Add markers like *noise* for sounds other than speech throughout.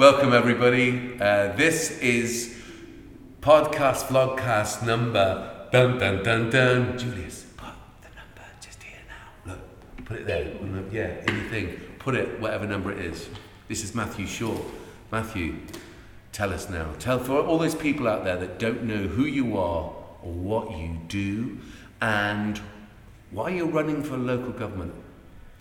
Welcome, everybody. Uh, this is podcast vlogcast number dun dun dun dun. Julius, put the number just here now. Look, put it there. Yeah, anything. Put it whatever number it is. This is Matthew Short. Matthew, tell us now. Tell for all those people out there that don't know who you are or what you do and why you're running for local government.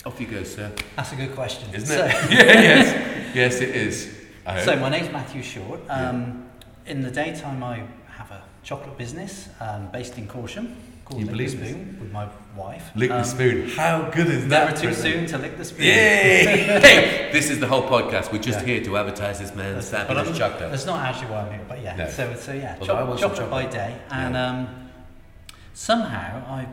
Off you go, sir. That's a good question. Isn't so, it? *laughs* yeah, yes. Yes, it is. I So my name's Matthew Short. Um, In the daytime, I have a chocolate business um, based in Corsham called You Lick the believe this? Spoon with my wife. Lick the Um, spoon. How good is that? Never too soon to lick the spoon. Yay! *laughs* this is the whole podcast. We're just Yeah. here to advertise this man's fabulous chocolate. That's not actually why I'm here, but yeah. No. So, so yeah, Well, choc- I want some chocolate, by day, and Yeah. um, somehow I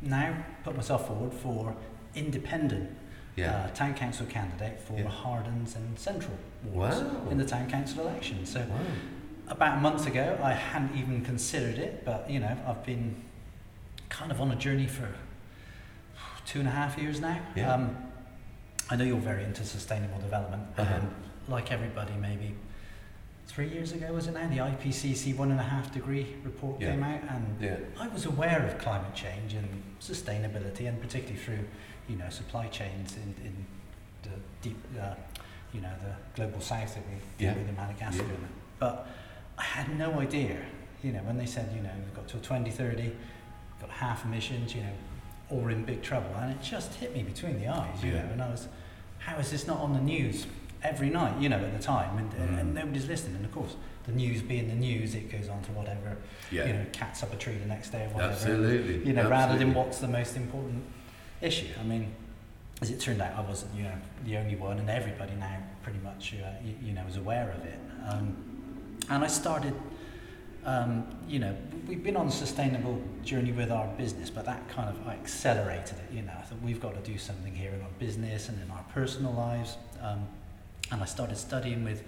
now put myself forward for independent Yeah. uh, town council candidate for Yeah. Hardens and Central wards Wow. in the town council election. So Wow. about a month ago, I hadn't even considered it, but you know, I've been kind of on a journey for two and a half years now. Yeah. Um, I know you're very into sustainable development, Uh-huh. and like everybody, maybe three years ago was it now? The IPCC one and a half degree report Yeah. came out, and Yeah. I was aware of climate change and sustainability, and particularly through, you know, supply chains in, in the deep, uh, you know, the global south that we deal Yeah. with in Madagascar. Yeah. But I had no idea, you know, when they said, you know, we've got till 2030, got half emissions, you know, or we're in big trouble, and it just hit me between the eyes, you Yeah. know, and I was, how is this not on the news every night, you know, at the time, and, and, and Mm. nobody's listening, and of course, the news being the news, it goes on to whatever Yeah. you know, cats up a tree the next day or whatever. Absolutely. You know, rather than what's the most important issue. I mean, as it turned out, I wasn't, you know, the only one, and everybody now pretty much, uh, you, you know, is aware of it. Um, and I started, um, you know, we've been on a sustainable journey with our business, but that kind of accelerated it. You know, I thought we've got to do something here in our business and in our personal lives. Um, and I started studying with.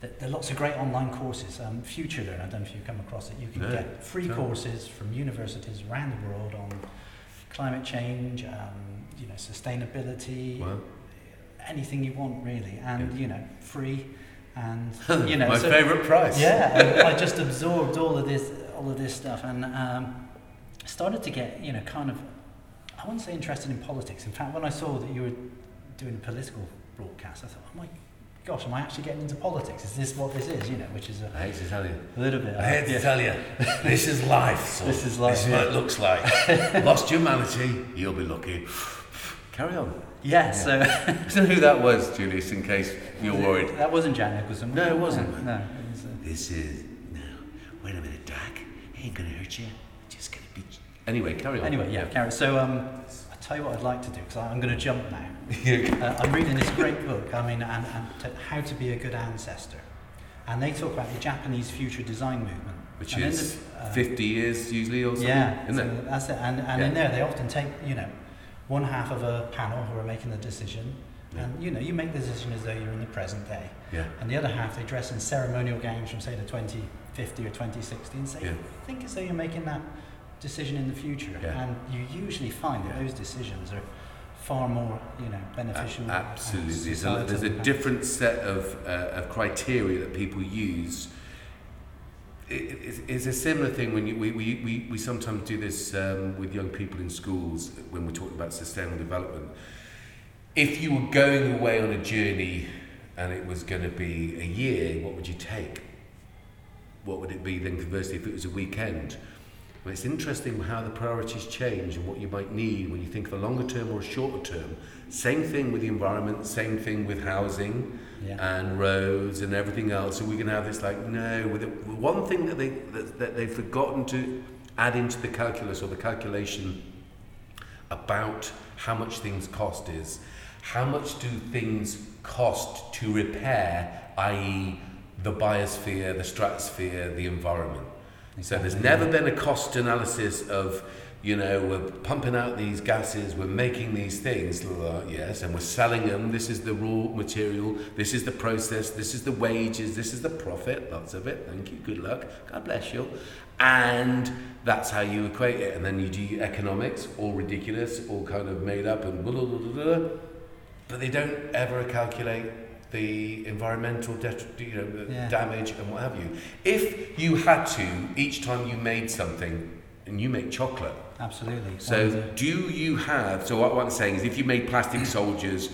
There there are lots of great online courses. Um, Future Learn, I don't know if you've come across it. You can No, get free courses from universities around the world on climate change, um, you know, sustainability, Wow. anything you want really, and Yeah. you know, free, and *laughs* you know, My so- favourite price. yeah, *laughs* I just absorbed all of this, all of this stuff, and um, started to get, you know, kind of, I wouldn't say interested in politics. In fact, when I saw that you were doing a political broadcast, I thought, oh my gosh, am I actually getting into politics? Is this what this is? You know, which is a, I hate to tell you. a little bit. I hate to yeah. tell you. This is life. son. This is life, This is what it looks like. *laughs* Lost humanity. You'll be lucky. Carry on. Yeah, so *laughs* I don't know who that was, Julius, in case you're worried. That wasn't Jan Nicholson. No, it wasn't. No, no, it was, uh, This is no. Wait a minute, Dak. He ain't gonna hurt you. Just gonna be. Anyway, carry on. Anyway, yeah, Karen. So um, I tell you what I'd like to do because I'm going to jump now. *laughs* Uh, I'm reading this great book. I mean, and, and to, how to be a good ancestor, and they talk about the Japanese future design movement, Which And is the- uh, 50 years usually or something. Yeah, Isn't so it? that's it. And, and in there, they often take you know one half of a panel who are making the decision, Yeah. and you know you make the decision as though you're in the present day, Yeah. and the other half they dress in ceremonial gowns from say the 2050 or 2060, and say Yeah. think as though you're making that decision in the future, Yeah. and you usually find that those decisions are far more you know beneficial. A- Absolutely. There's a, there's a different set of, uh, of criteria that people use. It, it, it's a similar thing when you, we, we, we, we sometimes do this um, with young people in schools when we're talking about sustainable development. If you were going away on a journey and it was going to be a year, what would you take? What would it be then conversely if it was a weekend? It's interesting how the priorities change and what you might need when you think of a longer term or a shorter term. Same thing with the environment, same thing with housing Yeah. and roads and everything else. So we can have this like no. With it, one thing that they that, that they've forgotten to add into the calculus or the calculation about how much things cost is how much do things cost to repair, i.e., the biosphere, the stratosphere, the environment. So there's never been a cost analysis of, you know, we're pumping out these gases, we're making these things, yes, and we're selling them. This is the raw material, this is the process, this is the wages, this is the profit, lots of it. Thank you, good luck, God bless you. And that's how you equate it. And then you do economics, all ridiculous, all kind of made up and blah, blah, blah, blah. But they don't ever calculate the environmental det- you know, Yeah. damage and what have you. If you had to each time you made something, and you make chocolate, Absolutely. So do you have? So what, what I'm saying is, if you made plastic soldiers,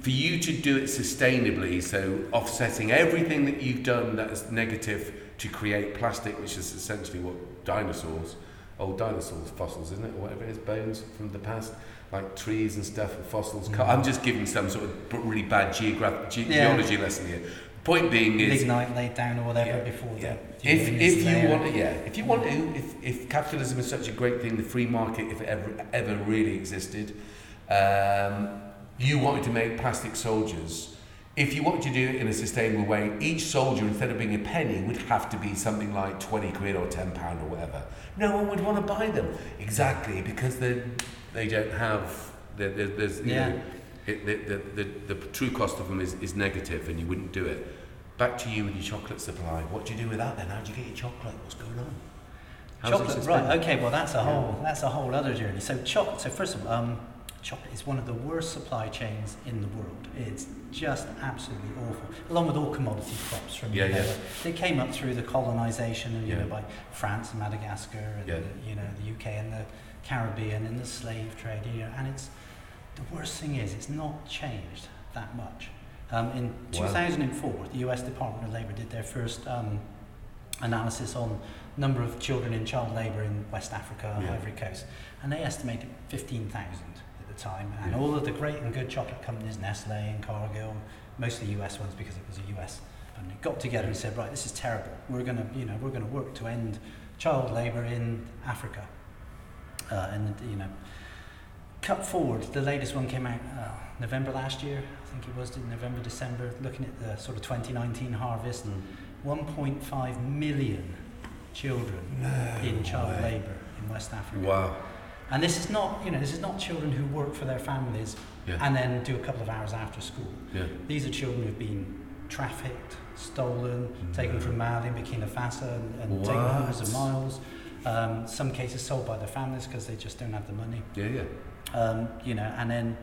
for you to do it sustainably, so offsetting everything that you've done that is negative to create plastic, which is essentially what dinosaurs, old dinosaurs, fossils, isn't it, or whatever it is, bones from the past, like trees and stuff, and fossils. Mm. I'm just giving some sort of really bad geograph- ge- Yeah. geology lesson here. Point being is, lignite laid down or whatever Yeah, before yeah. the if, if you there. want to, yeah, if you want to, if, if capitalism is such a great thing, the free market, if it ever ever really existed, um, you wanted to make plastic soldiers. If you wanted to do it in a sustainable way, each soldier, instead of being a penny, would have to be something like 20 quid or 10 pound or whatever. No one would want to buy them. Exactly, because they, they don't have, there, there, there's, you Yeah. know, it, the, the, the, the true cost of them is, is negative and you wouldn't do it. Back to you with your chocolate supply. What do you do with that then? How do you get your chocolate? What's going on? How's chocolate, right? Okay, well that's a Yeah. whole that's a whole other journey. So chocolate. So first of all, um, chocolate is one of the worst supply chains in the world. It's just absolutely awful. Along with all commodity crops from Yeah, you know, yeah. they came up through the colonisation and you Yeah. know by France and Madagascar and Yeah. the, you know the UK and the Caribbean and the slave trade. You know, and it's the worst thing is it's not changed that much. Um, in Wow. 2004, the US Department of Labour did their first um, analysis on number of children in child labour in West Africa, Yeah. Ivory Coast, and they estimated 15,000 at the time. And Yeah. all of the great and good chocolate companies, Nestle and Cargill, most of US ones because it was a US, and they got together and said, right, this is terrible. We're going to, you know, we're going to work to end child labour in Africa. Uh, and you know, cut forward, the latest one came out uh, November last year. I think it was in November, December. Looking at the sort of 2019 harvest, 1.5 million children in child way. labour in West Africa. Wow. And this is not, you know, this is not children who work for their families Yeah. and then do a couple of hours after school. Yeah. These are children who've been trafficked, stolen, taken from Mali Burkina Faso and, and taken hundreds of miles. Um, some cases sold by the families because they just don't have the money. Yeah, yeah. Um, you know, and then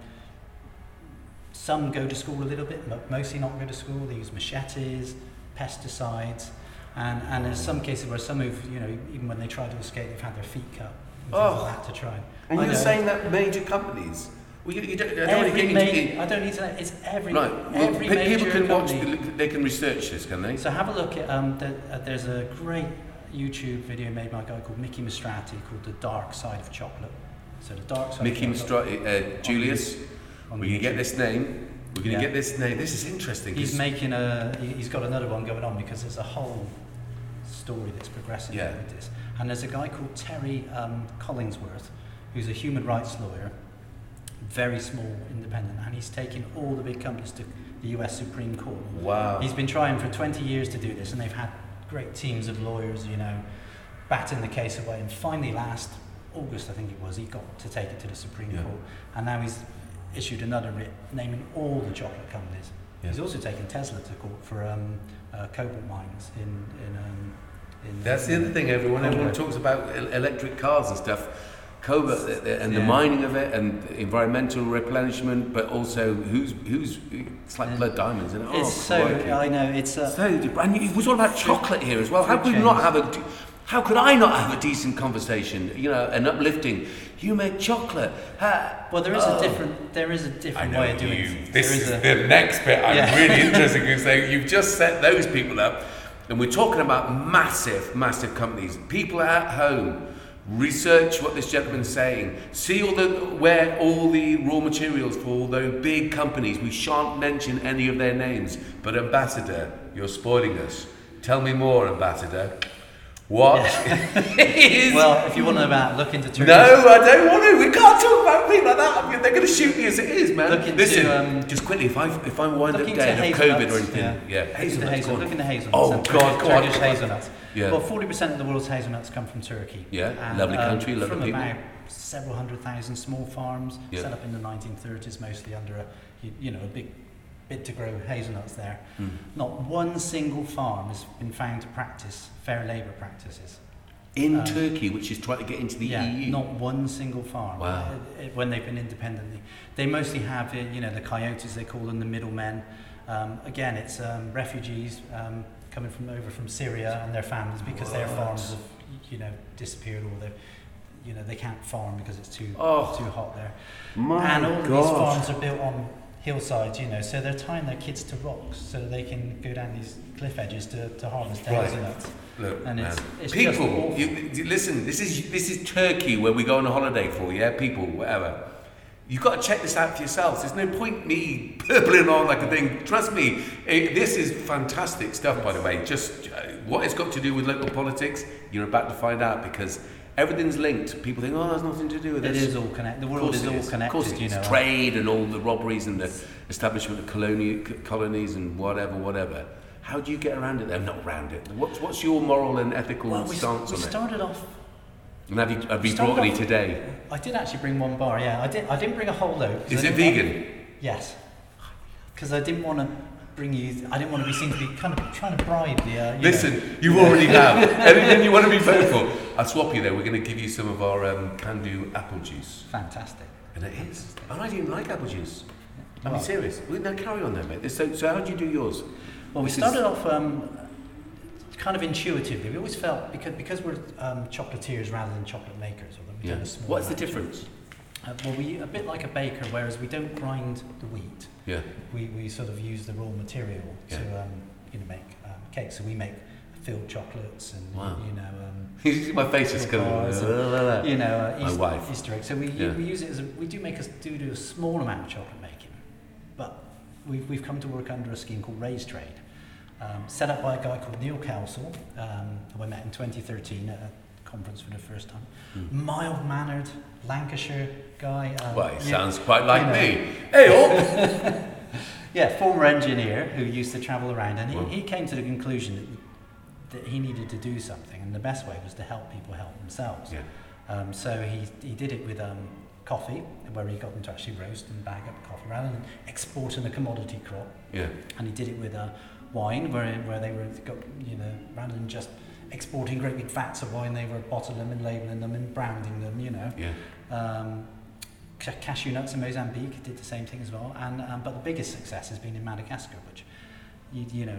some go to school a little bit, mo- mostly not go to school. They use machetes, pesticides, and, and there's some cases where some who've, you know, even when they try to escape, they've had their feet cut and Oh. like that to try. And I you're know. saying that major companies. Well, you, you don't, I don't want to Every get major, into I don't need to. It's every Right. Well, every major people can company. The, they can research this, can they? So have a look at um, the, uh, there's a great YouTube video made by a guy called Miki Mistrati called The Dark Side of Chocolate. So the dark side. Miki of chocolate Mistrati, uh, Julius. on We're gonna get this name. We're gonna Yeah. get this name. This is interesting. He's making a. he- He's got another one going on because there's a whole story that's progressing Yeah. with this. And there's a guy called Terry um, Collingsworth, who's a human rights lawyer, very small, independent, and he's taken all the big companies to the U.S. Supreme Court. wow. He's been trying for 20 years to do this, and they've had great teams of lawyers, you know, batting the case away. And finally, last August, I think it was, he got to take it to the Supreme Yeah. Court. And now he's issued another writ naming all the chocolate companies. Yeah. He's also taken Tesla to court for um, uh, cobalt mines in. in, um, in That's the other thing. Everyone, everyone talks about electric cars and stuff. Cobalt uh, and the mining of it and environmental replenishment, but also who's who's it's like Yeah. blood diamonds, isn't it? It's oh, so. crikey. I know. It's. Uh, So, and it was all about chocolate here as well. How could we not have a? How could I not have a decent conversation? You know, an uplifting. You make chocolate. Ha- well, there is oh. a different. There is a different way of doing it. This There is, a, the next bit. I'm Yeah. really *laughs* interested because they- you've just set those people up, and we're talking about massive, massive companies. People at home. Research what this gentleman's saying. See all the where all the raw materials for all those big companies. We shan't mention any of their names. But ambassador, you're spoiling us. Tell me more, ambassador. What is *laughs* *laughs* well, if you want to know about, look into Turkey. no, I don't want to. We can't talk about people like that. I mean, they're going to shoot me as it is, man. Look into, Listen, um, just quickly, if I if I wind up dead of COVID or anything, yeah. yeah, Look into hazelnuts. hazel, look into hazelnuts. Oh, and God, Turkish, go on, go on. hazelnuts. Yeah. Well, forty percent of the world's hazelnuts come from Turkey. Yeah, And, lovely um, country, lovely from people. about several hundred thousand small farms Yeah. set up in the 1930s, mostly under a you know a big bid to grow hazelnuts there. Mm. Not one single farm has been found to practice fair labour practices. In Um, Turkey, which is trying to get into the yeah, EU. not one single farm. Wow. uh, uh, when they've been independently, they mostly have uh, you know the coyotes they call them the middlemen, Um, again, it's um, refugees um, coming from over from Syria and their families because their farms have, you know, disappeared or they, you know, they can't farm because it's too Oh. too hot there. My and all of these farms are built on hillsides, you know, so they're tying their kids to rocks so they can go down these cliff edges to, to harvest Right. hazelnuts. Look, And it's- man. it's people. You, listen, this is this is Turkey where we go on a holiday for. Yeah, people, whatever. You've got to check this out for yourselves. There's no point me *laughs* purpling on like a thing. Trust me, it, this is fantastic stuff. By the way, just uh, what it's got to do with local politics, you're about to find out because everything's linked. People think, oh, there's nothing to do with It this. is all connected. The world is all Of connected, Of course it you is. know. Trade and all the robberies and the establishment of coloni- colonies and whatever, whatever. How do you get around it? then? not around it. What's, what's your moral and ethical Well, we, stance we on it? We started off. And have you, have you brought any off- today? I did actually bring one bar. Yeah, I did. I didn't bring a whole load. Is I it vegan? want- yes, because I didn't want to bring you. I didn't want to be seen to be kind of trying to bribe the. Uh, you Listen, know. you already have. *laughs* Anything you want to be voted for? I'll swap you there. We're going to give you some of our um, can-do apple juice. fantastic. And it is. And I didn't like apple juice. I'm Well- serious. Well, No, carry on there, mate. So, so how did you do yours? Well, we This is- started off um, kind of intuitively. We always felt because because we're um, chocolatiers rather than chocolate makers, that we Yeah. do a small What's the difference? Uh, well, we a bit like a baker, whereas we don't grind the wheat. Yeah. We, we sort of use the raw material to um, you know make um, cakes. So we make filled chocolates and Wow. you know um, *laughs* my face is. Bars and- you know uh, My Easter, wife. Easter eggs. So we, Yeah. we use it as a, we do make us do do a small amount of chocolate making, but we've we've come to work under a scheme called Raise Trade, um, set up by a guy called Neil Kelsall, um, who I met in 2013 at a conference for the first time. Hmm. Mild mannered Lancashire guy. Um, Well, he sounds quite like you know. me. Hey, oh! *laughs* Yeah, former engineer who used to travel around, and he, Wow. he came to the conclusion that, that he needed to do something, and the best way was to help people help themselves. Yeah. Um, so he, he did it with um, coffee, where he got them to actually roast and bag up coffee rather than exporting a commodity crop. Yeah. And he did it with uh, wine, where, where they were, got, you know, rather than just exporting great big vats of wine, they were bottling them and labelling them and branding them, you know. Yeah. Um, cashew nuts in Mozambique did the same thing as well. And, um, but the biggest success has been in Madagascar, which, you, you know,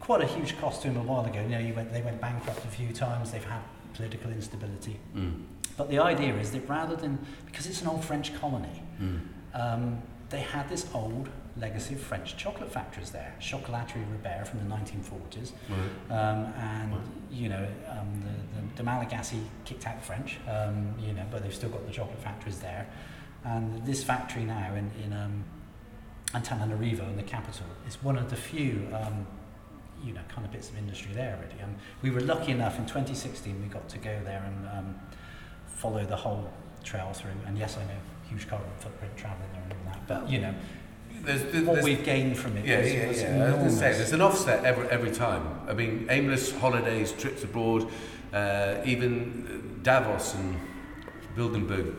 quite a huge cost to him a while ago. You know, you went, they went bankrupt a few times, they've had political instability. Mm. But the idea is that rather than, because it's an old French colony, Mm. um, they had this old legacy of French chocolate factories there, Chocolaterie Robert from the 1940s. Right. Um, and Wow. you know, um, the, the, the Malagasy kicked out the French, um, you know, but they've still got the chocolate factories there. And this factory now in, in um, Antananarivo, in the capital, is one of the few, um, you know, kind of bits of industry there already. Um, we were lucky enough in 2016 we got to go there and um, follow the whole trail through. And yes, I know huge carbon footprint traveling there and all that, but you know, There's, there's, what there's- we've gained from it Yeah, was, yeah, was yeah. I to enormous. say, there's an offset every, every time. I mean, aimless holidays, trips abroad, uh, even Davos and Bilderberg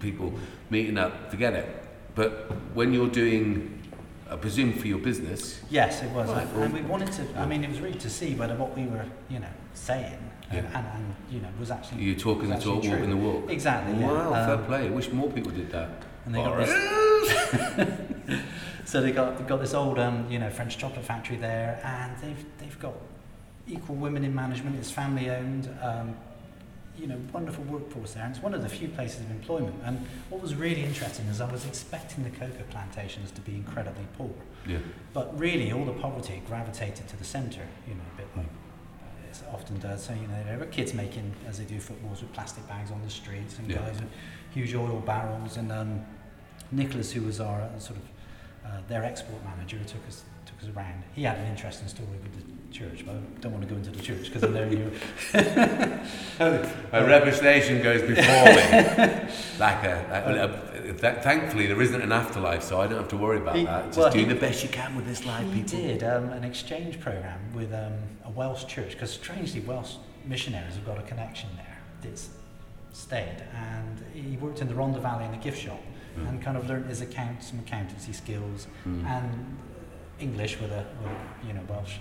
people meeting up, forget it. But when you're doing, I presume for your business, Yes, it was, Right, and, and we wanted to. I mean, it was really to see whether what we were, you know, saying and, Yeah. and, and you know was actually you're talking the talk, walking the walk. Exactly. Yeah. Wow, Um, fair play. I wish more people did that. And they got this. *laughs* so they got they've got this old, um, you know, French chocolate factory there, and they've they've got equal women in management. It's family owned. Um, you know, wonderful workforce there, and it's one of the few places of employment. And what was really interesting is I was expecting the cocoa plantations to be incredibly poor. Yeah. But really, all the poverty gravitated to the centre, you know, a bit like it often does. So, you know, there were kids making, as they do, footballs with plastic bags on the streets and Yeah. guys with huge oil barrels. And um, Nicholas, who was our uh, sort of uh, their export manager, took us took us around. He had an interesting story with the church, but I don't want to go into the church because I know you. A reputation goes before me. *laughs* like a, like a- th- thankfully, there isn't an afterlife, so I don't have to worry about He- that. Just well, do the best you can with this life, He people. did um, an exchange program with um, a Welsh church because strangely Welsh missionaries have got a connection there that's stayed and he worked in the Rhondda Valley in a gift shop Mm. and kind of learned his account some accountancy skills Mm. and English with a, with a you know Welsh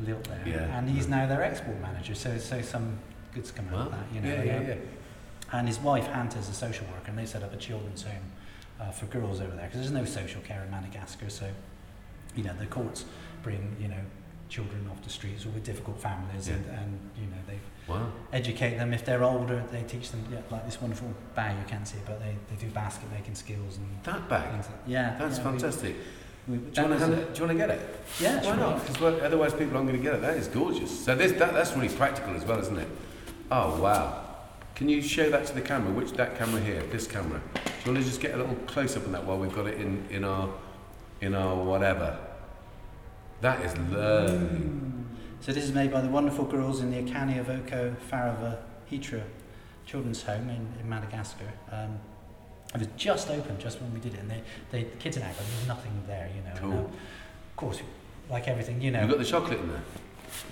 lilt there Yeah. and he's now their export manager so so some goods come out Well, of that you know yeah, yeah, yeah. and his wife Hanta's a social worker and they set up a children's home uh, for girls over there because there's no social care in Madagascar so you know, the courts bring, you know, children off the streets or with difficult families Yeah. and, and, you know, they Wow. educate them. If they're older, they teach them, yeah, like this wonderful bag, you can't see it, but they, they do basket making skills and That bag. like Yeah. That's yeah, fantastic. we- do, you want to do you want to get it? Yeah, Why not? Because otherwise people aren't going to get it. That is gorgeous. So this that, that's really practical as well, isn't it? Oh wow! Can you show that to the camera? Which that camera here? This camera. Do you want to just get a little close up on that while we've got it in in our in our whatever? That is lovely. So this is made by the wonderful girls in the Akani Avoko Farava Hitra Children's Home in, in Madagascar. Um, it was just opened just when we did it, and they, they the kids and out, there was nothing there, you know. Cool. Uh, of course, like everything, you know. You've got the chocolate in there.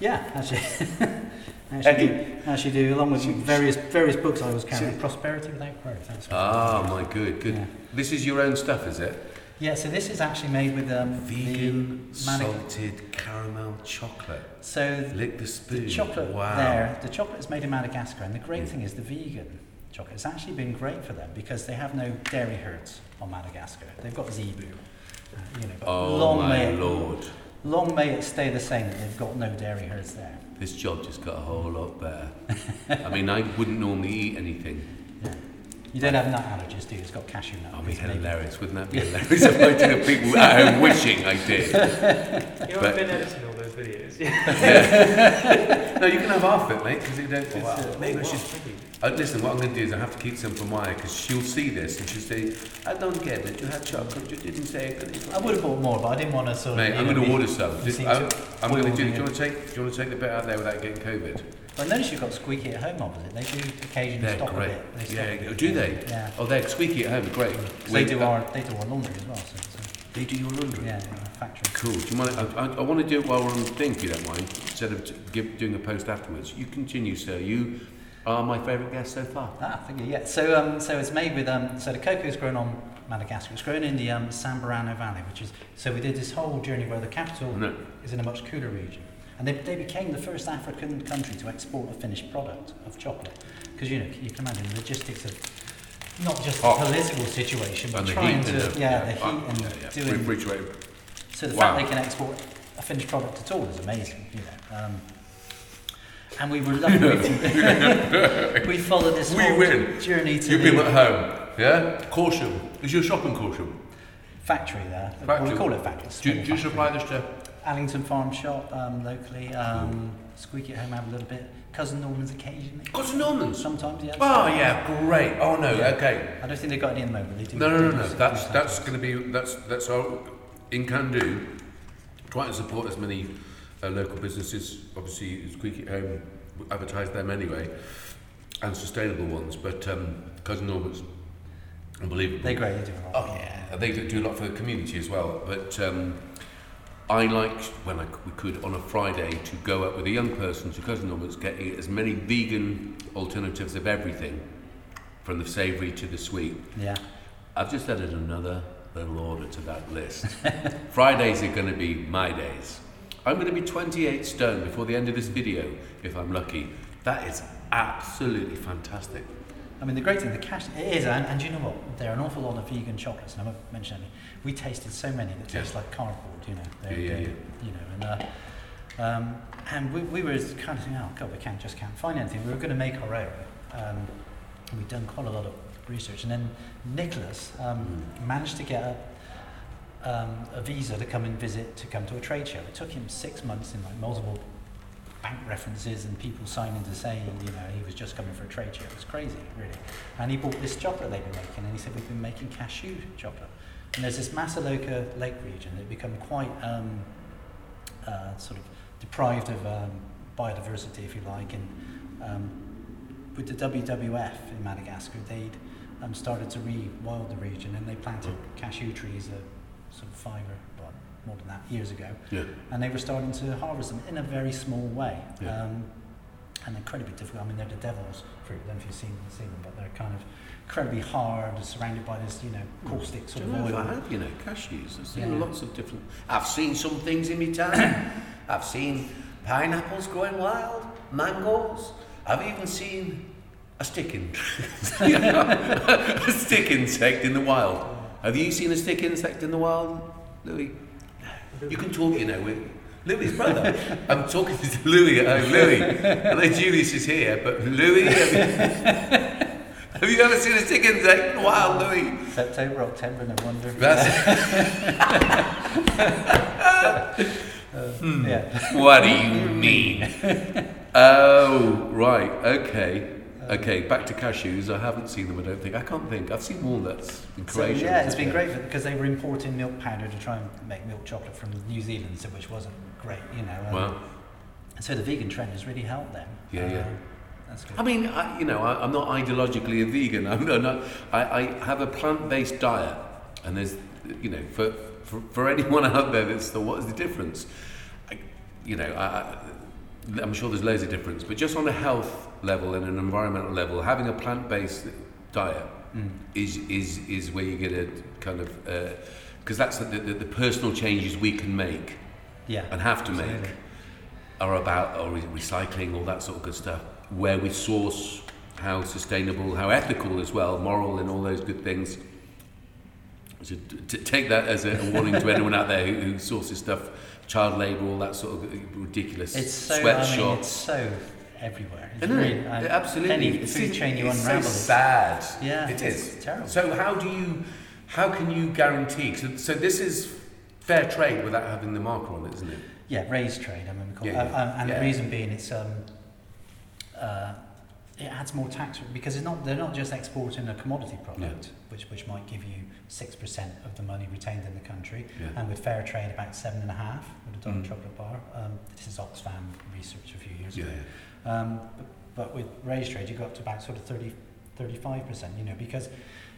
yeah, actually, *laughs* actually, do, actually do, along with various various books I was carrying. Prosperity without growth. That's Ah, my good, good. Yeah. This is your own stuff, is it? Yeah, so this is actually made with um, Vegan salted caramel chocolate. So Lick the spoon. The chocolate Wow. there, the chocolate is made in Madagascar, and the great thing is the vegan chocolate. It's actually been great for them because they have no dairy herds on Madagascar. They've got zebu. Uh, you know, Oh long my may it, lord! long may it stay the same that they've got no dairy herds there. This job just got a whole lot better. I mean, I wouldn't normally eat anything. Yeah. You don't have nut allergies, do you? It's got cashew nut. Oh, I'd be It's maybe- hilarious. Wouldn't that be hilarious *laughs* if I did people at home wishing I did? *laughs* You know, But- I've been editing all those videos. *laughs* No, you can have half it, mate, because you don't. It's, Wow. uh, maybe I Wow, should. thank you. Uh, listen, what I'm going to do is I have to keep some for Maya because she'll see this and she'll say, "I don't get it. You had chocolate. You didn't say it." I would have bought more, but I didn't want to sort of. Mate, I'm going to order some. Just, I'm, I'm going to do. Do you want to take? Do you want to take the bit out there without getting COVID? I noticed you've got Squeaky at home opposite. They do occasionally They're stop great. a bit. They Yeah, a bit. do they? Yeah. Oh, they're squeaky at home. Great. They do uh, our they do our laundry as well. So, so They do your laundry. yeah, yeah, factory. Cool. Do you mind? I, I, I want to do it while we're on the thing, if you don't mind, instead of t- give, doing a post afterwards. You continue, sir. You are my favourite guest so far. Ah, thank you. Yeah. So um, so it's made with um, so the cocoa is grown on Madagascar. It's grown in the um, Sambirano Valley, which is so we did this whole journey where the capital No. is in a much cooler region, and they, they became the first African country to export a finished product of chocolate. Because you know you can imagine the logistics of not just the Hot. political situation, but And the trying heat. to and the, yeah, the heat and yeah, yeah. doing so the Wow. fact they can export a finished product at all is amazing, you know. Um, and we were lucky. *laughs* *laughs* we, we followed this We whole win. journey to You've the been at home, yeah? Corsham. Is your shop in Corsham? factory there. Factory. We call it factory. Do, you- do you factory. supply this to? Allington Farm Shop um, locally. Um, Squeaky at home have a little bit. Cousin Norman's occasionally. Cousin Normans. Sometimes, yeah. Oh yeah, great. Oh no, Yeah. okay. I don't think they've got any in the moment. They do. No, no, no, no. That's that's going to be that's that's our in can do. Try and support as many uh, local businesses. Obviously, Squeaky at Home advertise them anyway, and sustainable ones. But um, Cousin Norman's unbelievable. They're great. They do a lot. Oh yeah, they do do a lot for the community as well. But um, I like when I, we could on a Friday to go out with a young person to Cousin Norman's, getting as many vegan alternatives of everything, from the savoury to the sweet. Yeah. I've just added another little order to that list. *laughs* Fridays are going to be my days. I'm going to be 28 stone before the end of this video, if I'm lucky. That is absolutely fantastic. I mean, the great thing, the cash, it is, and, and you know what? There are an awful lot of vegan chocolates, and I won't mention any. We tasted so many that Yeah. taste like cardboard, you know. They're- Yeah, yeah, yeah. You know, and, uh, um, and we, we were kind of thinking, oh, God, we can't, just can't find anything. We were going to make our own. Um, and we'd done quite a lot of research. And then Nicholas um, Mm. managed to get a, um, a visa to come and visit, to come to a trade show. It took him six months in like multiple bank references and people signing to say, you know, he was just coming for a trade show. It was crazy, really. And he bought this chocolate they've been making, and he said, we've been making cashew chocolate. And there's this Masaloka Lake region that become quite um, uh, sort of deprived of um, biodiversity, if you like. And um, with the WWF in Madagascar, they'd um, started to re-wild the region, and they planted cashew trees uh, sort of five or well, more than that years ago Yeah. and they were starting to harvest them in a very small way. Yeah. Um, and incredibly difficult. I mean, they're the devil's fruit. I don't know if you've seen, seen them, but they're kind of incredibly hard, surrounded by this, you know, caustic sort of oil. I have, you know, cashews. I've seen Yeah. lots of different. I've seen some things in my time. *coughs* I've seen pineapples going wild, mangoes. I've even seen a stick in, *laughs* a stick insect in the wild. Have you seen a stick insect in the wild, Louis? You can talk, you know, with Louis's brother. I'm talking to Louis at home. Louis, I know Julius is here, but Louis, have *laughs* *laughs* you, have you ever seen a chicken take? Wow, Louis. September, October, no wonder. That's, *laughs* Uh, Yeah. what do you mean? Oh, right, okay. Okay, back to cashews. I haven't seen them, I don't think. I can't think. I've seen walnuts in So, yeah, it's been great because they were importing milk powder to try and make milk chocolate from New Zealand, so which wasn't great, you know. um, Wow. So the vegan trend has really helped them. Yeah, yeah. That's good. I mean, I, you know, I, I'm not ideologically a vegan. *laughs* I'm not, I, I have a plant-based diet, and there's, you know, for, for, for anyone *laughs* out there that's the what is the difference? I, you know, I, I, I'm sure there's loads of difference, but just on a health level and an environmental level, having a plant-based diet Mm. is is is where you get a kind of because that's the, the, the personal changes we can make Yeah. and have to Absolutely. make are about or re- recycling, all that sort of good stuff. Where we source, how sustainable, how ethical as well, moral, and all those good things. So t- take that as a, a warning to anyone out there who, who sources stuff, child labour, all that sort of ridiculous It's so, I mean, sweatshops. it's so everywhere. It's Isn't really, it? I- Absolutely. Any It's- food chain you it's unravel. so it's- sad. Yeah, it it's terrible. So how do you, how can you guarantee? So, so this is fair trade without having the marker on it, isn't it? Yeah, raised trade. I mean, we call Yeah, it. yeah. Um, and Yeah. the reason being, it's um, uh, it adds more tax because it's not they're not just exporting a commodity product, which which might give you six percent of the money retained in the country, Yeah. and with fair trade about seven and a half with a dark Mm. chocolate bar. Um, this is Oxfam research a few years Yeah. ago. Um, but, but with raised trade, you go up to about sort of 30, 35%, you know, because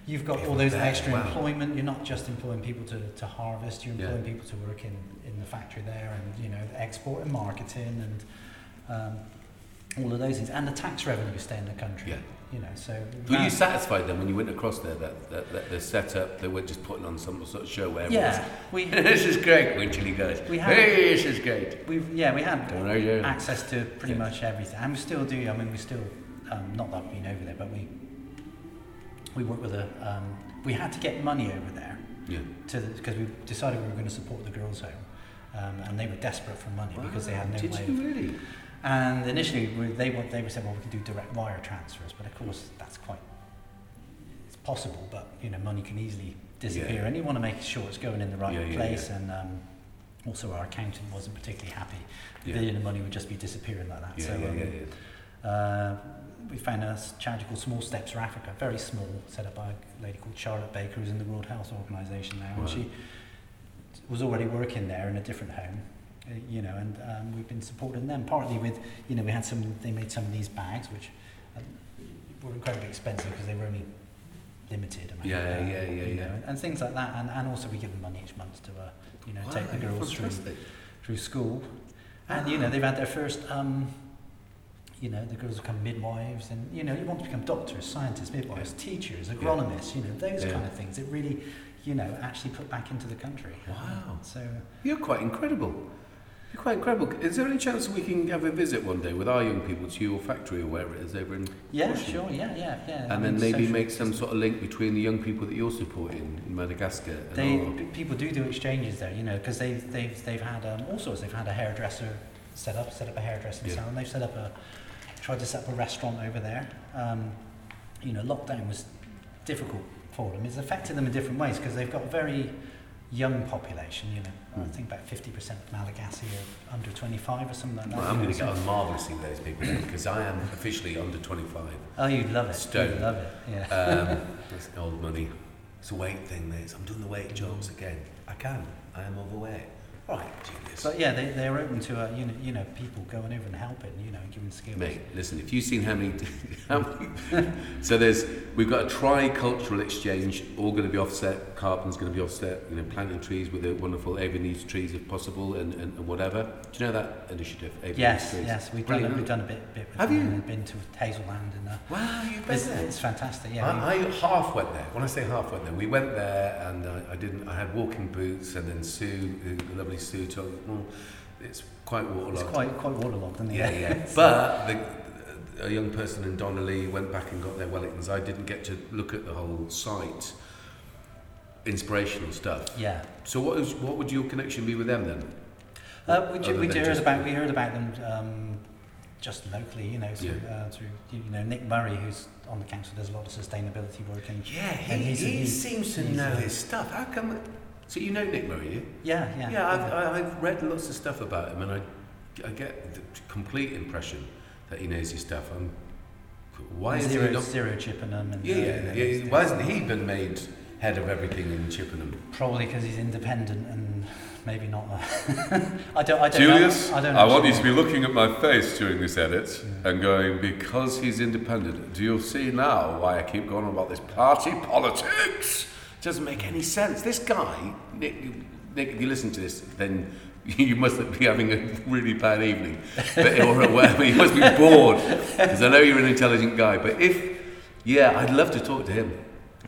you've got all those extra wow. employment. You're not just employing people to, to harvest, you're Yeah. employing people to work in, in the factory there and, you know, the export and marketing and um, all of those things. And the tax revenue stay in the country, Yeah. you know, so... Were you satisfied then when you went across there that, that, that the setup they were just putting on some sort of show where yeah, we, *laughs* this is great when Chile goes, We have- hey, this is great. we've, yeah, we had know, yeah. access to pretty Yeah. much everything, and we still do. I mean, we still um, not that I've been over there, but we we work with a. Um, we had to get money over there Yeah. to because we decided we were going to support the girls' home, um, and they were desperate for money because they had no Did way. you Of, really? And initially they want they were said, well, we can do direct wire transfers, but of course that's quite it's possible, but you know money can easily disappear, Yeah. and you want to make sure it's going in the right Yeah, yeah, place, and um, also our accountant wasn't particularly happy. Yeah. The of money would just be disappearing like that. Yeah, so yeah, um, yeah, yeah. uh, we found a charity called Small Steps for Africa, very small, set up by a lady called Charlotte Baker, who's in the World Health Organization now, and she was already working there in a different home, uh, you know, and um, we've been supporting them partly with, you know, we had some, they made some of these bags which uh, were incredibly expensive because they were only limited. amount, Yeah, uh, yeah, yeah, you yeah. know, and, and things like that, and, and also we give them money each month to, uh, you know, take the girls through through school. And, you know, they've had their first, um, you know, the girls become midwives and, you know, you want to become doctors, scientists, midwives, teachers, agronomists, you know, those Yeah. kind of things It really, you know, actually put back into the country. Wow. So, You're quite incredible. Quite incredible. Is there any chance we can have a visit one day with our young people to your factory or wherever it is over in yeah, Washington? sure, yeah, yeah, yeah. I And then mean, maybe make some sort of link between the young people that you're supporting in Madagascar They, our- people do do exchanges there, you know, because they've, they've, they've had um, all sorts. They've had a hairdresser set up, set up a hairdressing Yeah. salon. They've set up a, tried to set up a restaurant over there. Um, you know, lockdown was difficult for them. It's affected them in different ways because they've got a very young population. You know, I think about 50% of Malagasy are under 25 or something like that. Well, I'm going to get on marvellously with those people because I am officially under 25. Oh, you'd love it. Stone. You'd love it. Yeah. Um, *laughs* that's old money. It's a weight thing, mate. I'm doing the weight jobs again. I can. I am overweight. All right, But yeah, they, they're open to uh, you know you know people going over and helping you know and giving skills. Mate, listen, if you've seen how many, *laughs* how many so there's, we've got a tri-cultural exchange, all going to be offset, carbon's going to be offset, you know, planting trees with the wonderful Avon Needs trees if possible and, and, and whatever. Do you know that initiative, Avon Needs Yes, trees? yes, we've done, Brilliant. we've done a bit, bit with Have them you? and been to Hazelland and uh, Wow, you've been it's, there. it's fantastic. Yeah, I, I half went there. When I say half went there, we went there and I, I didn't. I had walking boots, and then Sue, who, the lovely Sue, told "Well, it's quite waterlogged." it's quite quite waterlogged, isn't it? Yeah, yeah. *laughs* but the, a young person in Donnelly went back and got their Wellingtons. I didn't get to look at the whole site. inspirational stuff. Yeah. So what is what would your connection be with them then? Uh, we, we heard about we heard about them um, just locally, you know, through, uh, through you know Nick Murray, who's on the council, does a lot of sustainability work, and Yeah, And he, he's a- he seems to know his stuff. How come? So you know Nick Murray, you? yeah, yeah, Yeah, I've, I, I've read lots of stuff about him, and I, I get the complete impression that he knows his stuff. I'm, why is zero, he not? zero Chippenham, and Yeah, uh, yeah, you know, yeah. Why hasn't he been made head of everything in Chippenham? Probably because he's independent and maybe not. *laughs* I don't. I don't Julius, know. I don't. I want you to be looking at my face during this edit Yeah. and going, because he's independent, do you see now why I keep going on about this party politics? Doesn't make any sense. This guy, Nick, Nick, if you listen to this, then *laughs* you must be having a really bad evening, but, or whatever. *laughs* You must be bored because I know you're an intelligent guy. But if, yeah, I'd love to talk to him.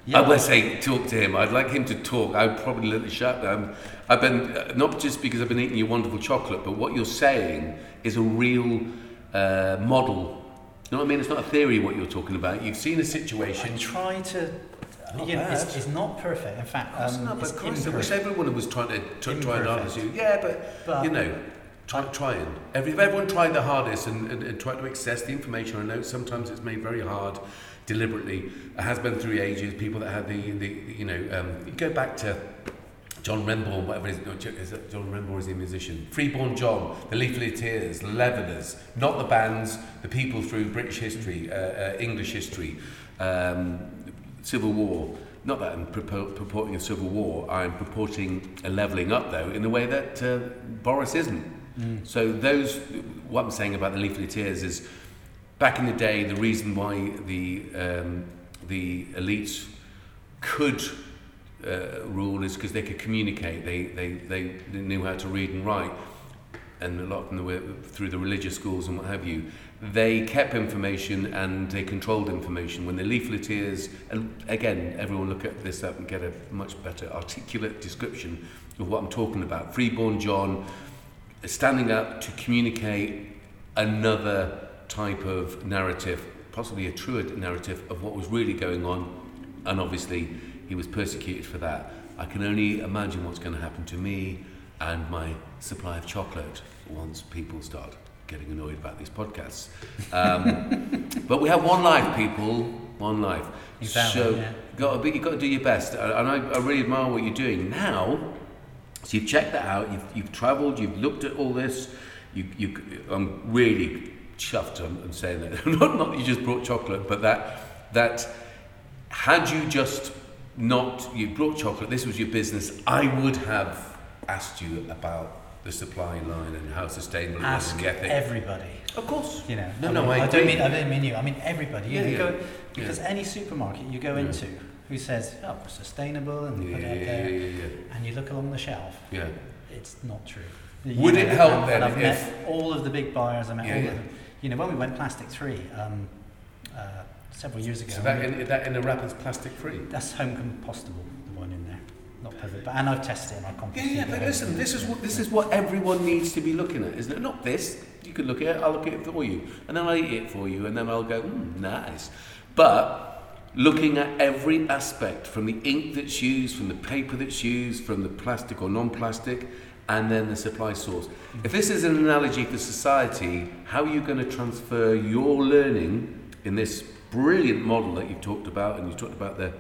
Yeah. I would say talk to him. I'd like him to talk. I'd probably let the shut down. I've been uh, not just because I've been eating your wonderful chocolate, but what you're saying is a real uh, model. You know what I mean? It's not a theory what you're talking about. You've seen a I situation. try to. Not you know, it's, it's not perfect. In fact, um, not, it's Christ, I wish everyone was trying to t- try and harness you. Yeah, but, But- you know, try, trying. Every, if everyone tried their hardest and, and, and tried to access the information, I know sometimes it's made very hard deliberately. It has been through ages. People that had the, the you know, um, you go back to John Remborn, whatever it is, is John Remborn is he a musician? Freeborn John, the Leafleteers, Leaveners, not the bands, the people through British history, uh, uh, English history, um, Civil War. Not that I'm purpo- purporting a civil war, I'm purporting a levelling up, though, in the way that uh, Boris isn't. Mm. So those, what I'm saying about the leafleteers is, back in the day, the reason why the um, the elites could uh, rule is because they could communicate. They, they they knew how to read and write, and a lot of them were through the religious schools and what have you. They kept information and they controlled information. When the leafleteers, and again, everyone look at this up and get a much better articulate description of what I'm talking about. Freeborn John standing up to communicate another type of narrative, possibly a truer narrative of what was really going on, and obviously he was persecuted for that. I can only imagine what's going to happen to me and my supply of chocolate once people start getting annoyed about these podcasts. Um, *laughs* but we have one life, people, one life. Exactly, so yeah. got to you've got to do your best, and I, I really admire what you're doing now. So you've checked that out. You've, you've travelled. You've looked at all this. You, you, I'm really chuffed. I'm, I'm saying that *laughs* not, not that you just brought chocolate, but that that had you just not you brought chocolate. This was your business. I would have asked you about the supply line and how sustainable it Ask and the everybody. of course. You know, No, I no, mean, I I, don't mean I don't mean you. I mean everybody. You Yeah, know, yeah. Go, because any supermarket you go Yeah. into who says, "Oh, sustainable," and Yeah, put it there, yeah, yeah, and you look along the shelf, yeah. it's not true. Would it help then and I've if- met all of the big buyers. I met Yeah, all yeah. of them. You know, when we went plastic free um, uh, several years ago. So that in, that in a wrap is plastic free. that's home compostable, the one in there, not perfect. But and I've tested it. and I've Yeah, yeah, but listen, this is what this is what everyone needs to be looking at, isn't it? Not this. You could look at it. I'll look at it for you, and then I'll eat it for you, and then I'll go, mm, nice. But looking at every aspect, from the ink that's used, from the paper that's used, from the plastic or non-plastic, and then the supply source. If this is an analogy for society, how are you going to transfer your learning in this brilliant model that you've talked about, and you talked about the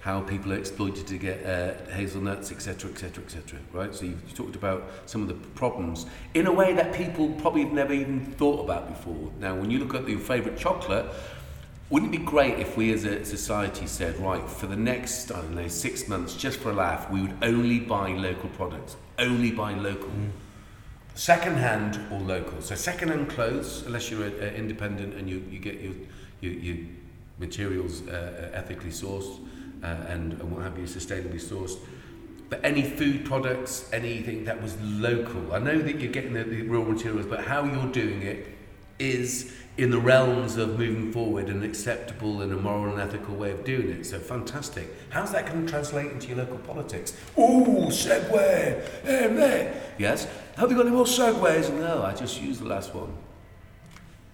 how people are exploited to get uh, hazelnuts, etc., etc., etc. Right? So you've talked about some of the problems in a way that people probably have never even thought about before. Now, when you look at your favourite chocolate, wouldn't it be great if we as a society said, right, for the next, I don't know, six months, just for a laugh, we would only buy local products, only buy local. Second hand or local. So second hand clothes, unless you're uh, independent and you, you get your, your, your materials uh, uh, ethically sourced uh, and, and what have you, sustainably sourced. But any food products, anything that was local. I know that you're getting the, the raw materials, but how you're doing it is in the realms of moving forward an acceptable and a moral and ethical way of doing it. So fantastic. How's that going to translate into your local politics? Ooh, segue. Um, there. Yes. Have you got any more segues? No, I just used the last one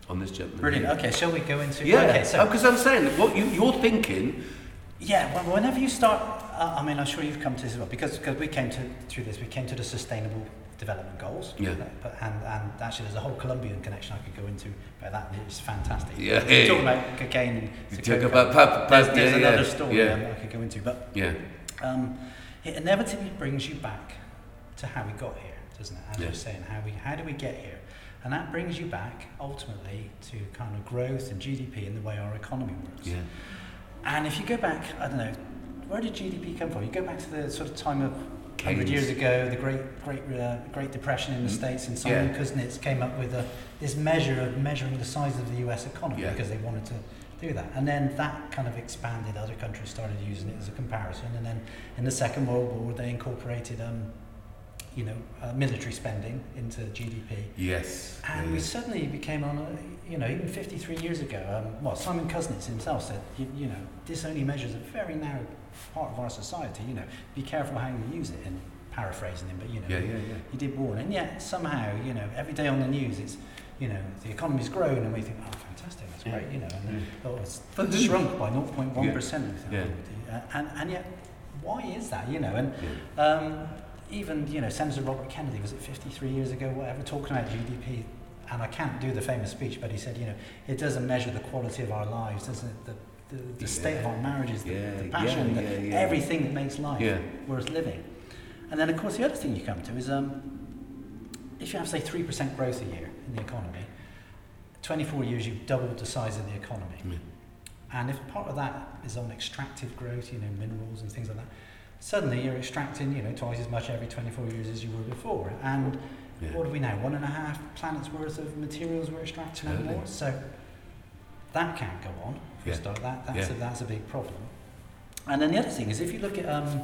on this gentleman. Brilliant. here. Okay, shall we go into? Yeah, Okay, so because I'm saying that what you, you're thinking Yeah, well, whenever you start, uh, I mean, I'm sure you've come to this as well because because we came to through this, we came to the sustainable development goals. Yeah. But, and and actually, there's a whole Colombian connection I could go into about that. It's fantastic. Yeah. We're talking about cocaine and You talk about pap- There's, there's yeah, another yeah, story yeah. um, I could go into, but Yeah. um, it inevitably brings you back to how we got here, doesn't it? As Yeah. you're saying, how we how do we get here? And that brings you back ultimately to kind of growth and GDP and the way our economy works. Yeah. And if you go back, I don't know, where did GDP come from? You go back to the sort of time of 100 years ago, the Great Great uh, Great Depression in the Mm. States, and Simon Yeah. Kuznets came up with a, this measure of measuring the size of the U.S. economy Yeah. because they wanted to do that. And then that kind of expanded. Other countries started using it as a comparison. And then in the Second World War, they incorporated, um, you know, uh, military spending into GDP. Yes. And Yeah, we suddenly became on, a, you know, even 53 years ago, um, well, Simon Kuznets himself said, you, you know, this only measures a very narrow part of our society, you know, be careful how you use it, and paraphrasing him, but, you know, Yeah, yeah, yeah. he did warn. And yet, somehow, you know, every day on the news, it's, you know, the economy's grown, and we think, oh, fantastic, that's great, you know, and oh, it's shrunk by 0.1%. We think, Yeah. dear. and, and yet, why is that, you know, and um, even you know Senator Robert Kennedy was it 53 years ago, whatever, talking about GDP, and I can't do the famous speech, but he said, you know, it doesn't measure the quality of our lives, doesn't it? The, the, the state of our marriages, the, Yeah, the passion, yeah, the, yeah, yeah. everything that makes life Yeah. worth living. And then, of course, the other thing you come to is um, if you have, say, 3% growth a year in the economy, 24 years you've doubled the size of the economy. Yeah. And if part of that is on extractive growth, you know, minerals and things like that, suddenly you're extracting, you know, twice as much every 24 years as you were before. And Yeah. what do we know? One and a half planets worth of materials we're extracting and more. So that can't go on. For a Yeah. start, that that's Yeah. a, that's a big problem. And then the other thing is, if you look at um,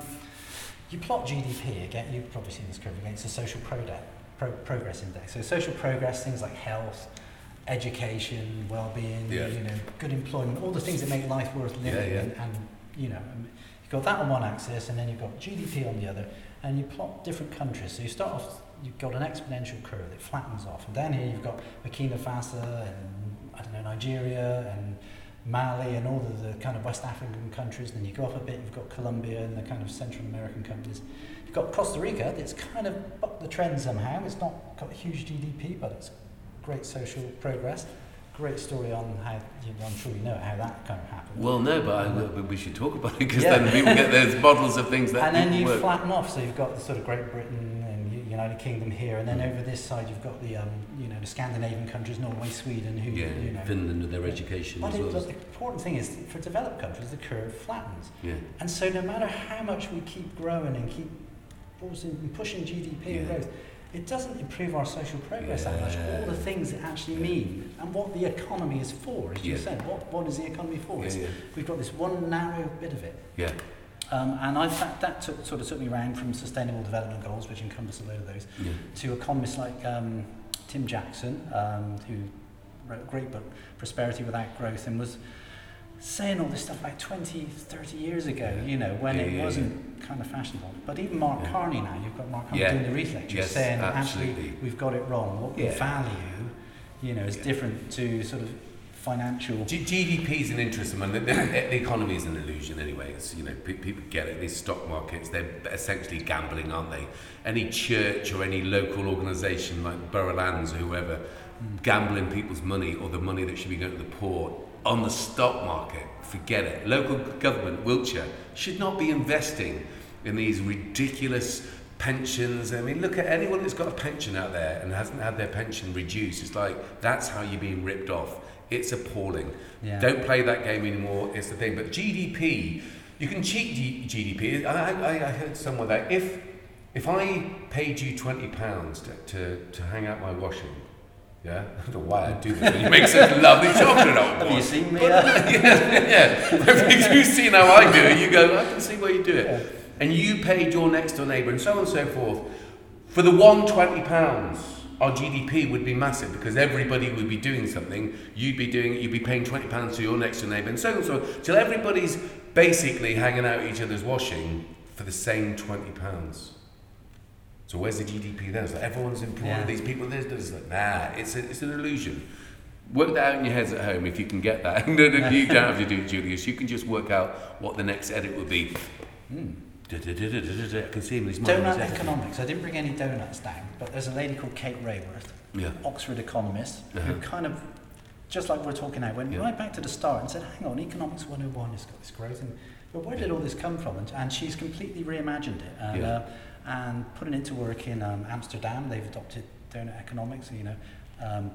you plot GDP again, you've probably seen this curve against the social pro- progress index. So social progress, things like health, education, well-being, Yeah. you know, good employment, all the things that make life worth living. And, and you know, um, you've got that on one axis, and then you've got GDP on the other, and you plot different countries. So you start off, you've got an exponential curve that flattens off, and down here you've got Burkina Faso and I don't know Nigeria and Mali and all of the kind of West African countries. And then you go up a bit, you've got Colombia and the kind of Central American countries. You've got Costa Rica that's kind of bucked the trend somehow. It's not got a huge GDP, but it's great social progress. Great story on how, you know, I'm sure you know how that kind of happened. Well, no, but, I, but we should talk about it because Yeah. then people get those models of things that *laughs* and then you work. flatten off, so you've got the sort of Great Britain United Kingdom here, and then Mm. over this side you've got the um, you know the Scandinavian countries, Norway, Sweden, who yeah, you know. Finland with their education But it, well. the important thing is for developed countries, the curve flattens, yeah, and so no matter how much we keep growing and keep pushing GDP Yeah. growth, it doesn't improve our social progress that much. All the things it actually Yeah. mean and what the economy is for, as you Yeah. said. What what is the economy for? yeah, yeah, We've got this one narrow bit of it. yeah. Um, and I, that, that took, sort of took me around from sustainable development goals, which encompass a load of those, yeah. to economists like um, Tim Jackson, um, who wrote a great book, Prosperity Without Growth, and was saying all this stuff about 20, 30 years ago, Yeah. you know, when Yeah, it yeah, wasn't kind of fashionable. But even Mark. Carney now, you've got Mark Carney doing the lecture, Yes, saying absolutely. actually we've got it wrong. What we value, you know, is different to sort of financial. G- GDP is an interesting one. The, the, the economy is an illusion anyway. It's, you know, pe- people get it. These stock markets, they're essentially gambling, aren't they? Any church or any local organisation like Borough Lands or whoever, gambling people's money or the money that should be going to the poor on the stock market, forget it. Local government, Wiltshire, should not be investing in these ridiculous pensions. I mean, look at anyone that's got a pension out there and hasn't had their pension reduced. It's like that's how you're being ripped off. It's appalling. Yeah. Don't play that game anymore. It's the thing. But GDP, you can cheat G- GDP. I, I, I heard somewhere that if if I paid you twenty pounds to, to, to hang out my washing, yeah, *laughs* I don't know why I do this. You make such lovely chocolate out Have you seen me? But, *laughs* yeah, yeah. If you've seen how I do it, you go, I can see why you do it. And you paid your next door neighbour and so on and so forth. For the one twenty pounds, our GDP would be massive because everybody would be doing something. You'd be doing you'd be paying twenty pounds to your next door neighbour and so on and so on. Till everybody's basically hanging out each other's washing for the same twenty pounds. So where's the GDP then? It's like everyone's employing Yeah. these people. There's, there's like, nah, it's, a, it's an illusion. Work that out in your heads at home if you can get that. *laughs* no, no, you don't have to do it, Julius. You can just work out what the next edit would be. Mm. I can see him. He's minding his Donut economics. I didn't bring any donuts down, but there's a lady called Kate Raworth, Yeah. Oxford economist, Uh-huh. who kind of, just like we're talking now, went Yeah. right back to the start and said, hang on, economics 101 has got this growth. And, but where did all this come from? And, and she's completely reimagined it and, Yeah. uh, and putting it to work in um, Amsterdam. They've adopted donut economics, you know. Um,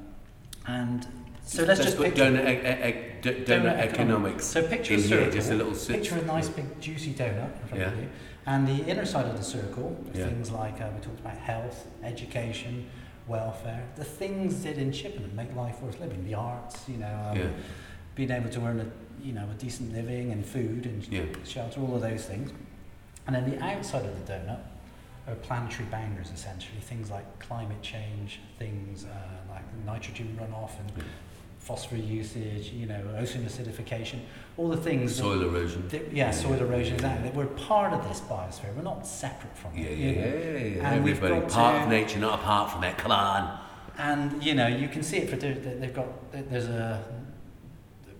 and so let's, just put picture, donut, e- e- e- d- donut economics. So picture in a here, circle. just a little picture a nice big juicy donut in front Yeah. of you, and the inner side of the circle, Yeah. things like uh, we talked about health, education, welfare, the things that in Chippenham make life worth living, the arts, you know, um, Yeah. being able to earn a you know a decent living and food and Yeah. shelter, all of those things, and then the outside of the donut are planetary boundaries essentially, things like climate change, things uh, like nitrogen runoff and Yeah. phosphor usage, you know, ocean acidification, all the things. that- Soil erosion. that- yeah, soil erosion, exactly. We're part of this biosphere. We're not separate from it. yeah, yeah, yeah, yeah. And we've Everybody, got part to- of nature, not apart from it. Come on. And you know, you can see it for they've got there's a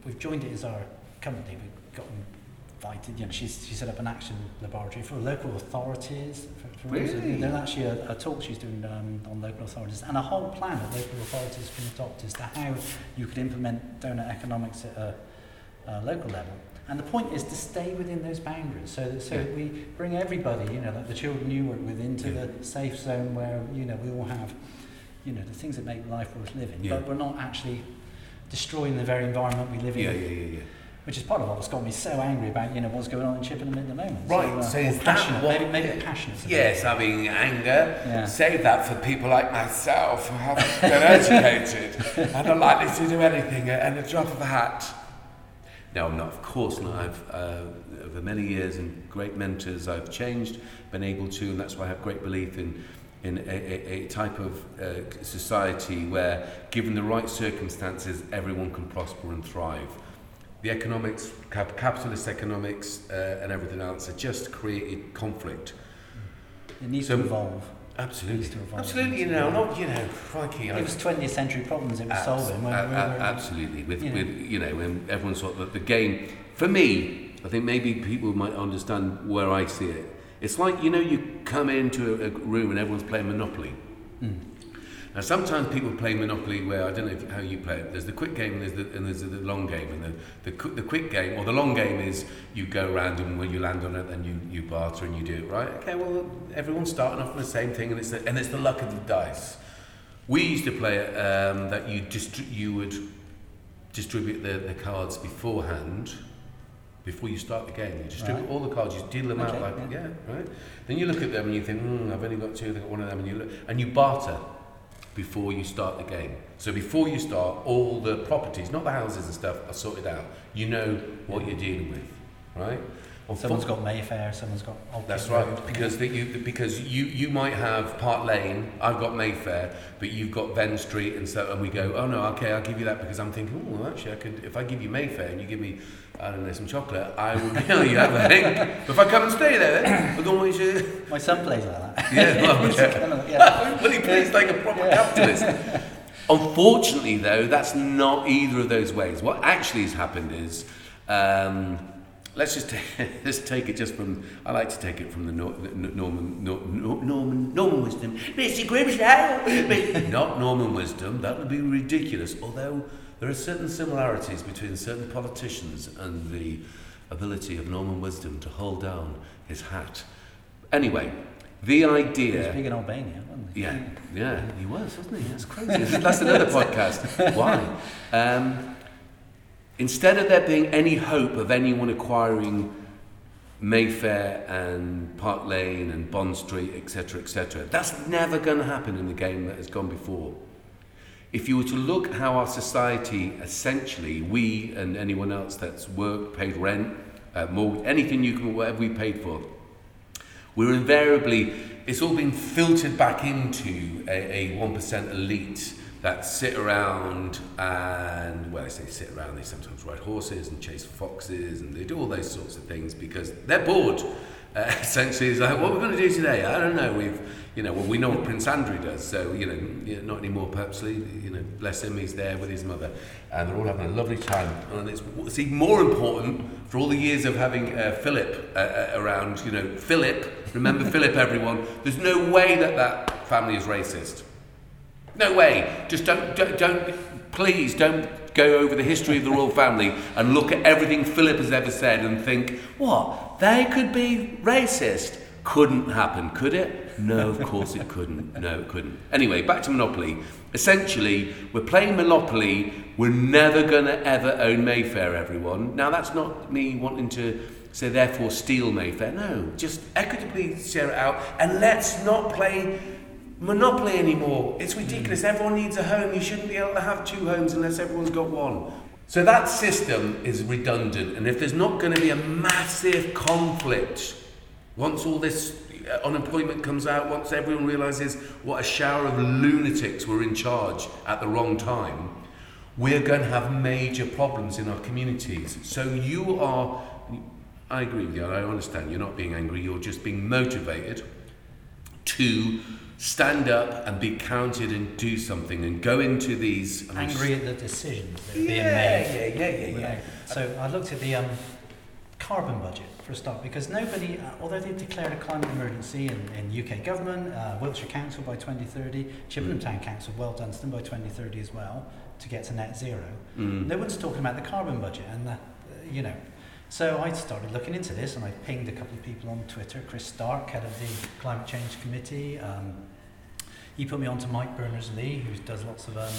we've joined it as our company. Invited. You know, she's she set up an action laboratory for local authorities. For, for Really? There's actually a, a talk she's doing um, on local authorities and a whole plan that local authorities can adopt as to how you could implement donut economics at a, a local level. And the point is to stay within those boundaries, so that, so Yeah. that we bring everybody, you know, like the children you work with, into Yeah. the safe zone where you know we all have you know, the things that make life worth living, Yeah. but we're not actually destroying the very environment we live in, Yeah, yeah, yeah, yeah. Which is part of what's got me so angry about, you know, what's going on in Chippenham at the moment. Right, so, uh, so or is passionate, what- maybe, maybe passionate. about Yes, it. having anger. Yeah. Save that for people like myself who haven't been *laughs* educated and are likely to do anything at at a drop of a hat. No, I'm not. Of course not. I've uh, over many years and great mentors, I've changed, been able to, and that's why I have great belief in in a, a, a type of uh, society where, given the right circumstances, everyone can prosper and thrive. the economics, cap- capitalist economics, uh, and everything else have just created conflict. It needs so, to evolve. Absolutely. Needs to evolve. Absolutely, you know, not, you know, crikey. It was 20th century problems it was abs- solving. When, a- when, absolutely. With, you know. with, you know, when everyone thought that the game, for me, I think maybe people might understand where I see it. It's like, you know, you come into a, a room and everyone's playing Monopoly. Mm. Now, sometimes people play Monopoly where I don't know if, how you play it. There's the quick game and there's the, and there's the long game. And the, the, the quick game or the long game is you go around and when you land on it, then you, you barter and you do it right. Okay, well, everyone's starting off with the same thing, and it's the, and it's the luck of the dice. We used to play it um, that you distri- you would distribute the, the cards beforehand. Before you start the game, you distribute Right. all the cards. You deal them out like yeah. yeah, right. Then you look at them and you think, hmm, I've only got two. I've got one of them, and you look and you barter before you start the game. So before you start, all the properties, not the houses and stuff, are sorted out. You know what you're dealing with, right? On Someone's got Mayfair, someone's got Old that's right, Road. because the, you because you you might have Park Lane, I've got Mayfair, but you've got Vine Street, and so and we go, oh no, okay, I'll give you that because I'm thinking, oh, well, actually, I could if I give you Mayfair and you give me, I don't know, some chocolate, I will *laughs* oh, you have a thing. But if I come and stay there, then we're going to, My son plays like that. yeah, *laughs* well, yeah. kind of- yeah. *laughs* well, he plays like a proper Yeah. capitalist. Unfortunately, though, that's not either of those ways. What actually has happened is, um, let's just take, *laughs* let's take it just from. I like to take it from the, Nor- the Norman Nor- Nor- Norman Norman wisdom. Mr. Grimsdale, *laughs* not Norman wisdom. That would be ridiculous. Although there are certain similarities between certain politicians and the ability of Norman wisdom to hold down his hat. Anyway, the idea. He was big in Albania, wasn't he? Yeah, yeah, he was, wasn't he? That's crazy. *laughs* That's another podcast. Why? Um, instead of there being any hope of anyone acquiring Mayfair and Park Lane and Bond Street, etc., etc., that's never going to happen in the game that has gone before. If you were to look how our society, essentially, we and anyone else that's worked, paid rent, uh, mortgage, anything you can, whatever we paid for, we're invariably, it's all been filtered back into a, a 1% elite that sit around and, well, I say sit around, they sometimes ride horses and chase foxes and they do all those sorts of things because they're bored. Uh, *laughs* essentially, it's like, what we're going to do today? I don't know. We've, you know, well, we know what Prince Andrew does, so you know, not anymore. Purposely, you know, bless him, he's there with his mother, and they're all having a lovely time. And it's, it's even more important for all the years of having uh, Philip uh, uh, around. You know, Philip. Remember Philip, everyone. There's no way that that family is racist. No way. Just don't, don't, don't, please don't go over the history of the royal family and look at everything Philip has ever said and think, what? They could be racist? Couldn't happen, could it? No, of course it couldn't. No, it couldn't. Anyway, back to Monopoly. Essentially, we're playing Monopoly. We're never going to ever own Mayfair, everyone. Now, that's not me wanting to say, therefore, steal Mayfair. No, just equitably share it out and let's not play Monopoly anymore. It's ridiculous. Everyone needs a home. You shouldn't be able to have two homes unless everyone's got one. So that system is redundant. And if there's not going to be a massive conflict once all this uh, unemployment comes out, once everyone realizes what a shower of lunatics were in charge at the wrong time, we're going to have major problems in our communities. So you are, I agree with you, I understand, you're not being angry, you're just being motivated to stand up and be counted and do something and go into these. I mean, Angry at the decisions that are Yeah, being yeah, made. yeah, yeah, yeah. without- So I looked at the um, carbon budget for a start because nobody, uh, although they've declared a climate emergency in, in UK government, uh, Wiltshire Council by 2030, Chippenham Mm. Town Council, well them by 2030 as well to get to net zero. Mm. No one's talking about the carbon budget and the, uh, you know. So I started looking into this and I pinged a couple of people on Twitter. Chris Stark, head of the Climate Change Committee. Um, he put me on to Mike Berners-Lee, who does lots of um,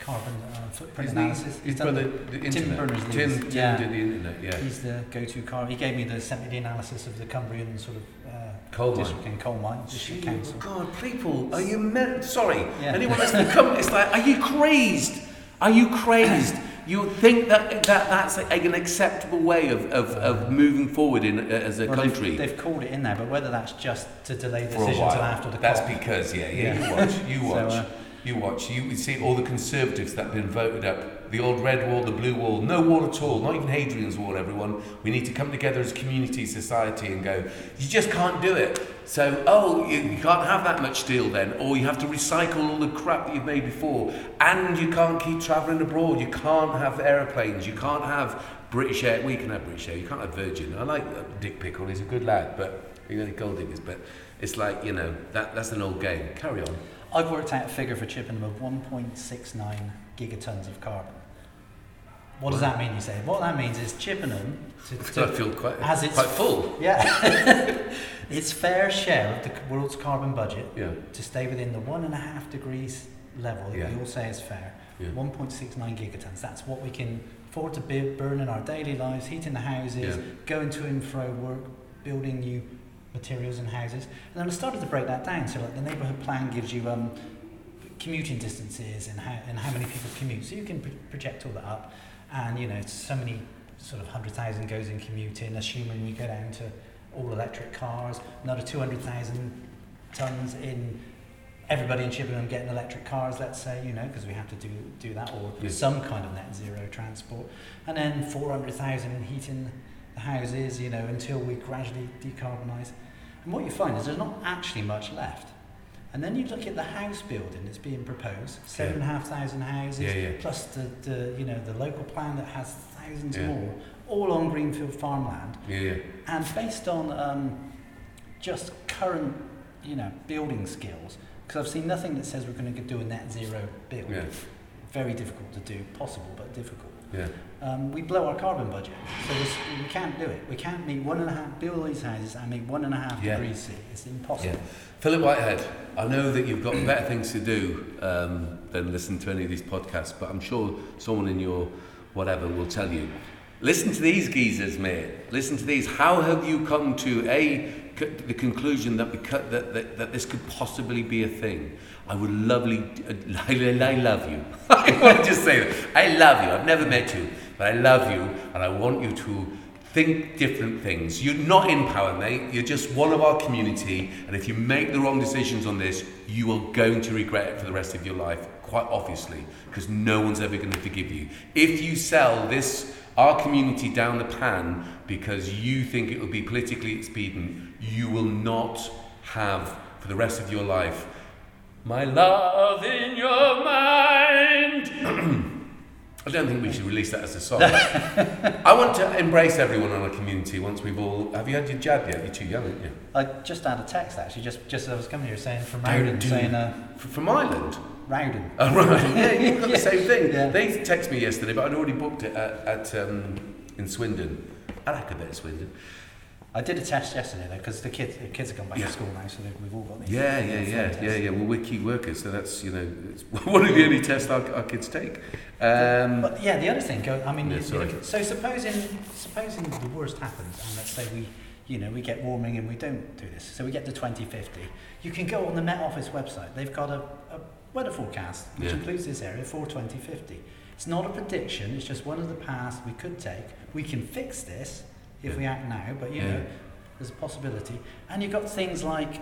carbon uh, footprint Isn't analysis. He's done the- the, Tim. Berners-Lee Tim, Tim yeah. did the internet, yeah. He's the go-to car. He gave me the sent me the analysis of the Cumbrian sort of uh, Coal mine. and coal mine district Gee, council. God, people, are you meant? Sorry, Yeah. anyone that's become, it's like, are you crazed? Are you crazed? You think that, that that's an acceptable way of, of, of moving forward in, uh, as a Well, country? They've, they've called it in there, but whether that's just to delay the decision until after the That's because, yeah, yeah, Yeah. you watch, you *laughs* So, watch, uh, you watch. You see all the Conservatives that have been voted up, the old red wall, the blue wall, no wall at all, not even Hadrian's wall, everyone. We need to come together as a community, society and go, you just can't do it. So, oh, you, you can't have that much steel then, or you have to recycle all the crap that you've made before, and you can't keep travelling abroad, you can't have aeroplanes, you can't have British Air, we can have British Air, you can't have Virgin. I like Dick Pickle, he's a good lad, but you know, gold diggers, but it's like, you know, that, that's an old game. Carry on. I've worked out a figure for Chippenham of 1.69 gigatons of carbon. What does that mean, you say? What that means is Chippenham, to, So I feel quite, as it's- quite full. yeah, *laughs* its fair share of the world's carbon budget Yeah, to stay within the one and a half degrees level that Yeah. we all say is fair. yeah. 1.69 gigatons. That's what we can afford to burn in our daily lives, heating the houses, Yeah. going to and fro work, building new materials and houses. And then I started to break that down. So like the neighbourhood plan gives you um, commuting distances and how, and how many people commute. So you can pro- project all that up. And, you know, so many sort of 100,000 goes in commuting, assuming we go down to all electric cars, another 200,000 tons in everybody in Chippenham getting electric cars, let's say, you know, because we have to do, do that, or Yes. some kind of net zero transport. And then 400,000 in heating the houses, you know, until we gradually decarbonise. And what you find is there's not actually much left. And then you look at the house building that's being proposed, seven and a half thousand houses, Yeah, yeah. plus the, the, you know, the local plan that has thousands Yeah. more, all on greenfield farmland. And based on um, just current, you know, building skills, because I've seen nothing that says we're going to do a net zero build. Yeah. Very difficult to do, possible but difficult. Um, we blow our carbon budget, so we can't do it. We can't meet one and a half, build these houses and meet one and a half Yeah. degrees C. It's impossible. Yeah. Philip Whitehead, I know that you've got better things to do um, than listen to any of these podcasts, but I'm sure someone in your whatever will tell you. Listen to these geezers, mate. Listen to these. How have you come to a c- the conclusion that, that, that that this could possibly be a thing? I would lovely, I, *laughs* I love you. *laughs* I want to just say that. I love you. I've never met you, but I love you, and I want you to think different things. You're not in power, mate. You're just one of our community, and if you make the wrong decisions on this, you are going to regret it for the rest of your life, quite obviously, because no one's ever going to forgive you. If you sell this our community down the pan because you think it will be politically expedient, you will not have for the rest of your life my love in your mind. *clears throat* I don't think we should release that as a song. *laughs* I want to embrace everyone in our community once we've all. Have you had your jab yet? You're too young, aren't you? I just had a text actually, just just as I was coming here saying from Rowden, saying uh, From Ireland? Rowden. Oh, right. *laughs* Yeah, you've got the same thing. Yeah. They texted me yesterday, but I'd already booked it at, at um, in Swindon. I like a bit of Swindon. I did a test yesterday though, because the kids the kids have gone back Yeah. to school now, so we've all got these. Yeah, yeah, yeah, tests. yeah, yeah. Well, we're key workers, so that's you know it's *laughs* one of the only tests our, our kids take. Um, But yeah, the other thing, I mean, Yeah, you- you sorry. look so supposing supposing the worst happens, and let's say we, you know, we get warming and we don't do this, so we get to 2050, you can go on the Met Office website. They've got a, a weather forecast which Yeah. includes this area for 2050. It's not a prediction; it's just one of the paths we could take. We can fix this if we act now, but you Yeah. know, there's a possibility. And you've got things like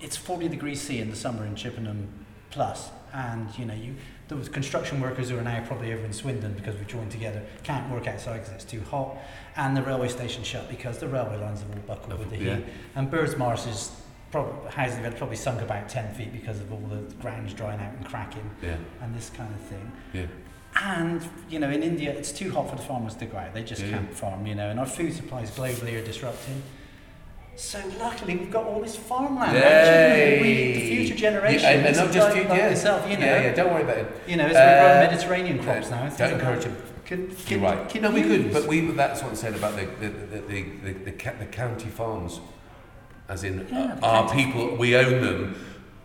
it's 40 degrees C in the summer in Chippenham plus, and you know you those construction workers who are now probably over in Swindon because we've joined together can't work outside because it's too hot, and the railway station shut because the railway lines have all buckled with the Yeah. heat, and Birdsmarsh is probably housing had probably sunk about 10 feet because of all the grounds drying out and cracking yeah, and this kind of thing. yeah. And you know, in India, it's too hot for the farmers to out. They just Yeah, can't farm, you know. And our food supplies globally are disrupting. So luckily, we've got all this farmland. Yay! We, the future generation, Yeah, and, and not just like yeah. you know. Yeah, yeah. Don't worry about it. You know, we Uh, grow Mediterranean crops now, Don't encourage them. Can, You're right. Can no, we could, but we that's what I said about the the the the, the, the, the county farms, as in Yeah, uh, our people. We own them.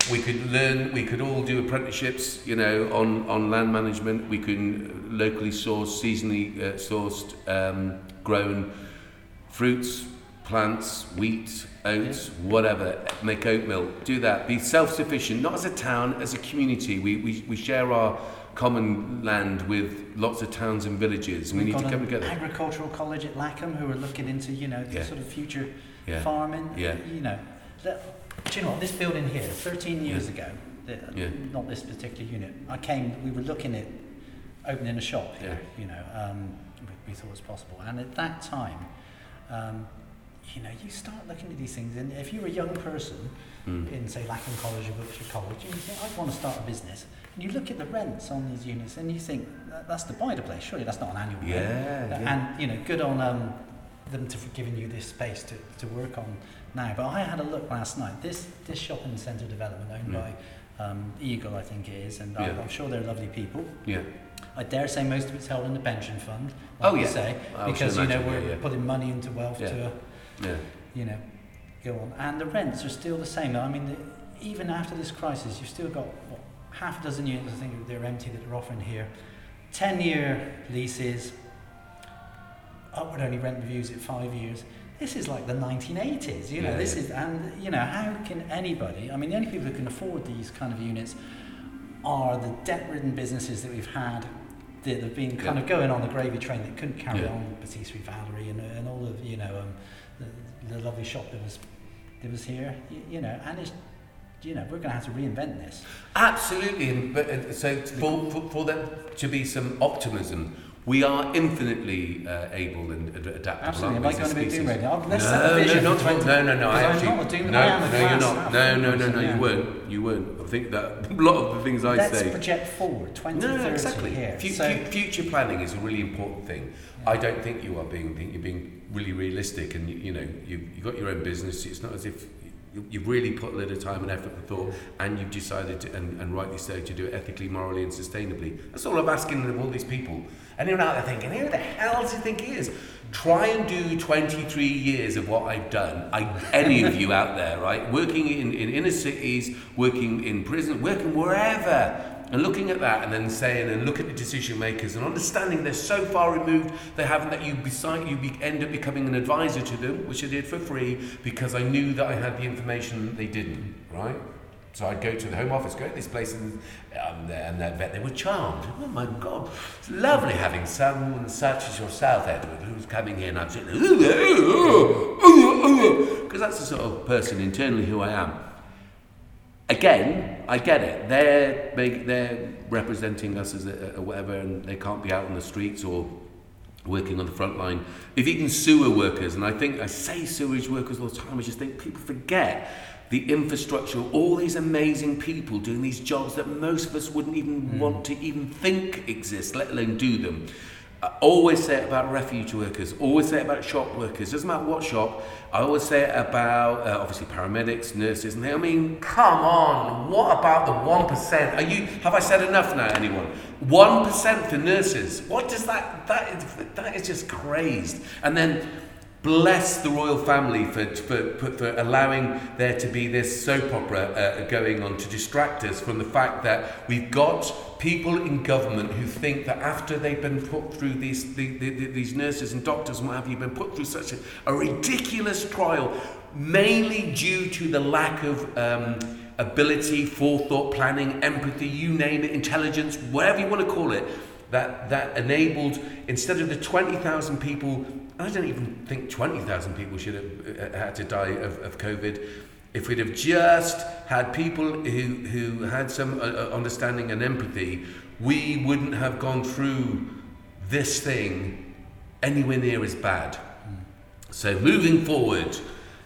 We could learn. We could all do apprenticeships. You know, on on land management. We can locally source, seasonally uh, sourced, um, grown fruits, plants, wheat, oats, whatever. Make oat milk. Do that. Be self-sufficient. Not as a town, as a community. We we, we share our common land with lots of towns and villages. and We We've need to come together. agricultural college at Lackham who are looking into, you know, the Yeah. sort of future Yeah. farming. Yeah. You know, that, do you know what? This building here, 13 years ago, the, Yeah. not this particular unit. I came. We were looking at opening a shop here. You know, um, we, we thought it was possible, and at that time. Um, you know, you start looking at these things, and if you're a young person Mm. in, say, Lackham College or Wiltshire College, and you think, I want to start a business, and you look at the rents on these units, and you think, that, that's the buy place. Surely that's not an annual rent. Yeah, yeah. And you know, good on um, them to for giving you this space to, to work on now. But I had a look last night. This this shopping centre development owned Mm. by um, Eagle, I think it is, and I'm, I'm sure they're lovely people. Yeah. I dare say most of it's held in the pension fund. Oh, like you yeah. say, because you know we're yeah, yeah. putting money into wealth Yeah. to Yeah. you know go on, and the rents are still the same. I mean, the, even after this crisis, you've still got what, half a dozen units. I think they're empty that they're offering here. Ten-year leases, upward only rent reviews at five years. This is like the 1980s, you know. Yeah, this yeah. is, and you know, how can anybody? I mean, the only people who can afford these kind of units are the debt-ridden businesses that we've had that have been kind Yeah. of going on the gravy train that couldn't carry on. Patisserie Valerie and, and all of you know um, the, the lovely shop that was that was here, you, you know, and it's you know we're going to have to reinvent this. Absolutely, and but uh, so for, for, for there to be some optimism, we are infinitely uh, able and ad- adaptable. Absolutely. Am I going to be doom radio? I'll- Let's no, set a vision no, not 20 no, no, no. I I'm actually, not a doom- no, I am no, you're not. No, no, no, no. yeah. You weren't. You weren't. I think that *laughs* a lot of the things I Let's say. project forward, 2030 No, exactly. here. Fu- so, fu- future planning is a really important thing. I don't think you are being you're being really realistic, and you, you know you you got your own business. It's not as if you've really put a little time and effort and thought, and you've decided to, and, and rightly so, to do it ethically, morally, and sustainably. That's all I'm asking of all these people. And you're out there thinking, who the hell does he think he is? Try and do 23 years of what I've done. I, any of you out there, right? Working in, in inner cities, working in prison, working wherever. And looking at that and then saying, and look at the decision makers and understanding they're so far removed, they haven't that you beside you be, end up becoming an advisor to them, which I did for free because I knew that I had the information that they didn't, right? So I'd go to the Home Office, go to this place, and, um, and they, they were charmed. Oh my God, it's lovely having someone such as yourself, Edward, who's coming in. I'm saying, because that's the sort of person internally who I am. Again, I get it. They're they, they're representing us as a, a whatever, and they can't be out on the streets or working on the front line, if even sewer workers, and I think I say sewage workers all the time, I just think people forget the infrastructure, all these amazing people doing these jobs that most of us wouldn't even hmm. want to even think exist, let alone do them. I always say it about refuge workers, always say it about shop workers, doesn't matter what shop, I always say it about uh, obviously paramedics, nurses, and they, I mean, come on, what about the 1%? Are you, have I said enough now, anyone? 1% for nurses. What does that, that is, that is just crazed. And then bless the royal family for, for, for, allowing there to be this soap opera uh, going on to distract us from the fact that we've got people in government who think that after they've been put through these, the, the, the, these nurses and doctors and what have you, been put through such a, a ridiculous trial, mainly due to the lack of um, ability, forethought, planning, empathy, you name it, intelligence, whatever you want to call it, that, that enabled, instead of the 20,000 people, I don't even think 20,000 people should have uh, had to die of, of COVID. If we'd have just had people who, who had some uh, uh, understanding and empathy, we wouldn't have gone through this thing anywhere near as bad. So moving forward,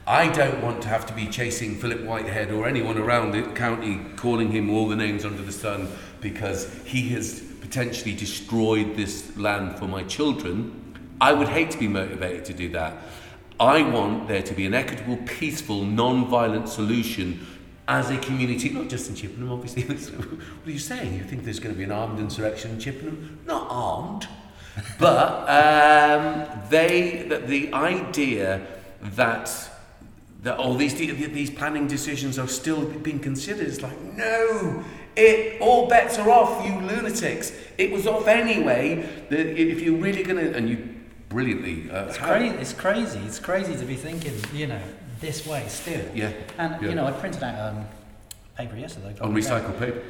I don't want to have to be chasing Philip Whitehead or anyone around the county calling him all the names under the sun because he has potentially destroyed this land for my children. I would hate to be motivated to do that. I want there to be an equitable, peaceful, non-violent solution as a community, not just in Chippenham, obviously. *laughs* what are you saying? You think there's going to be an armed insurrection in Chippenham? Not armed. But um, they, the, the idea that that all these these planning decisions are still being considered is like no it all bets are off you lunatics it was off anyway that if you're really going to and you brilliantly uh, It's, crazy. it's crazy. It's crazy to be thinking, you know, this way still. yeah And Yeah. you know, I printed out um, paper yesterday. on recycled paper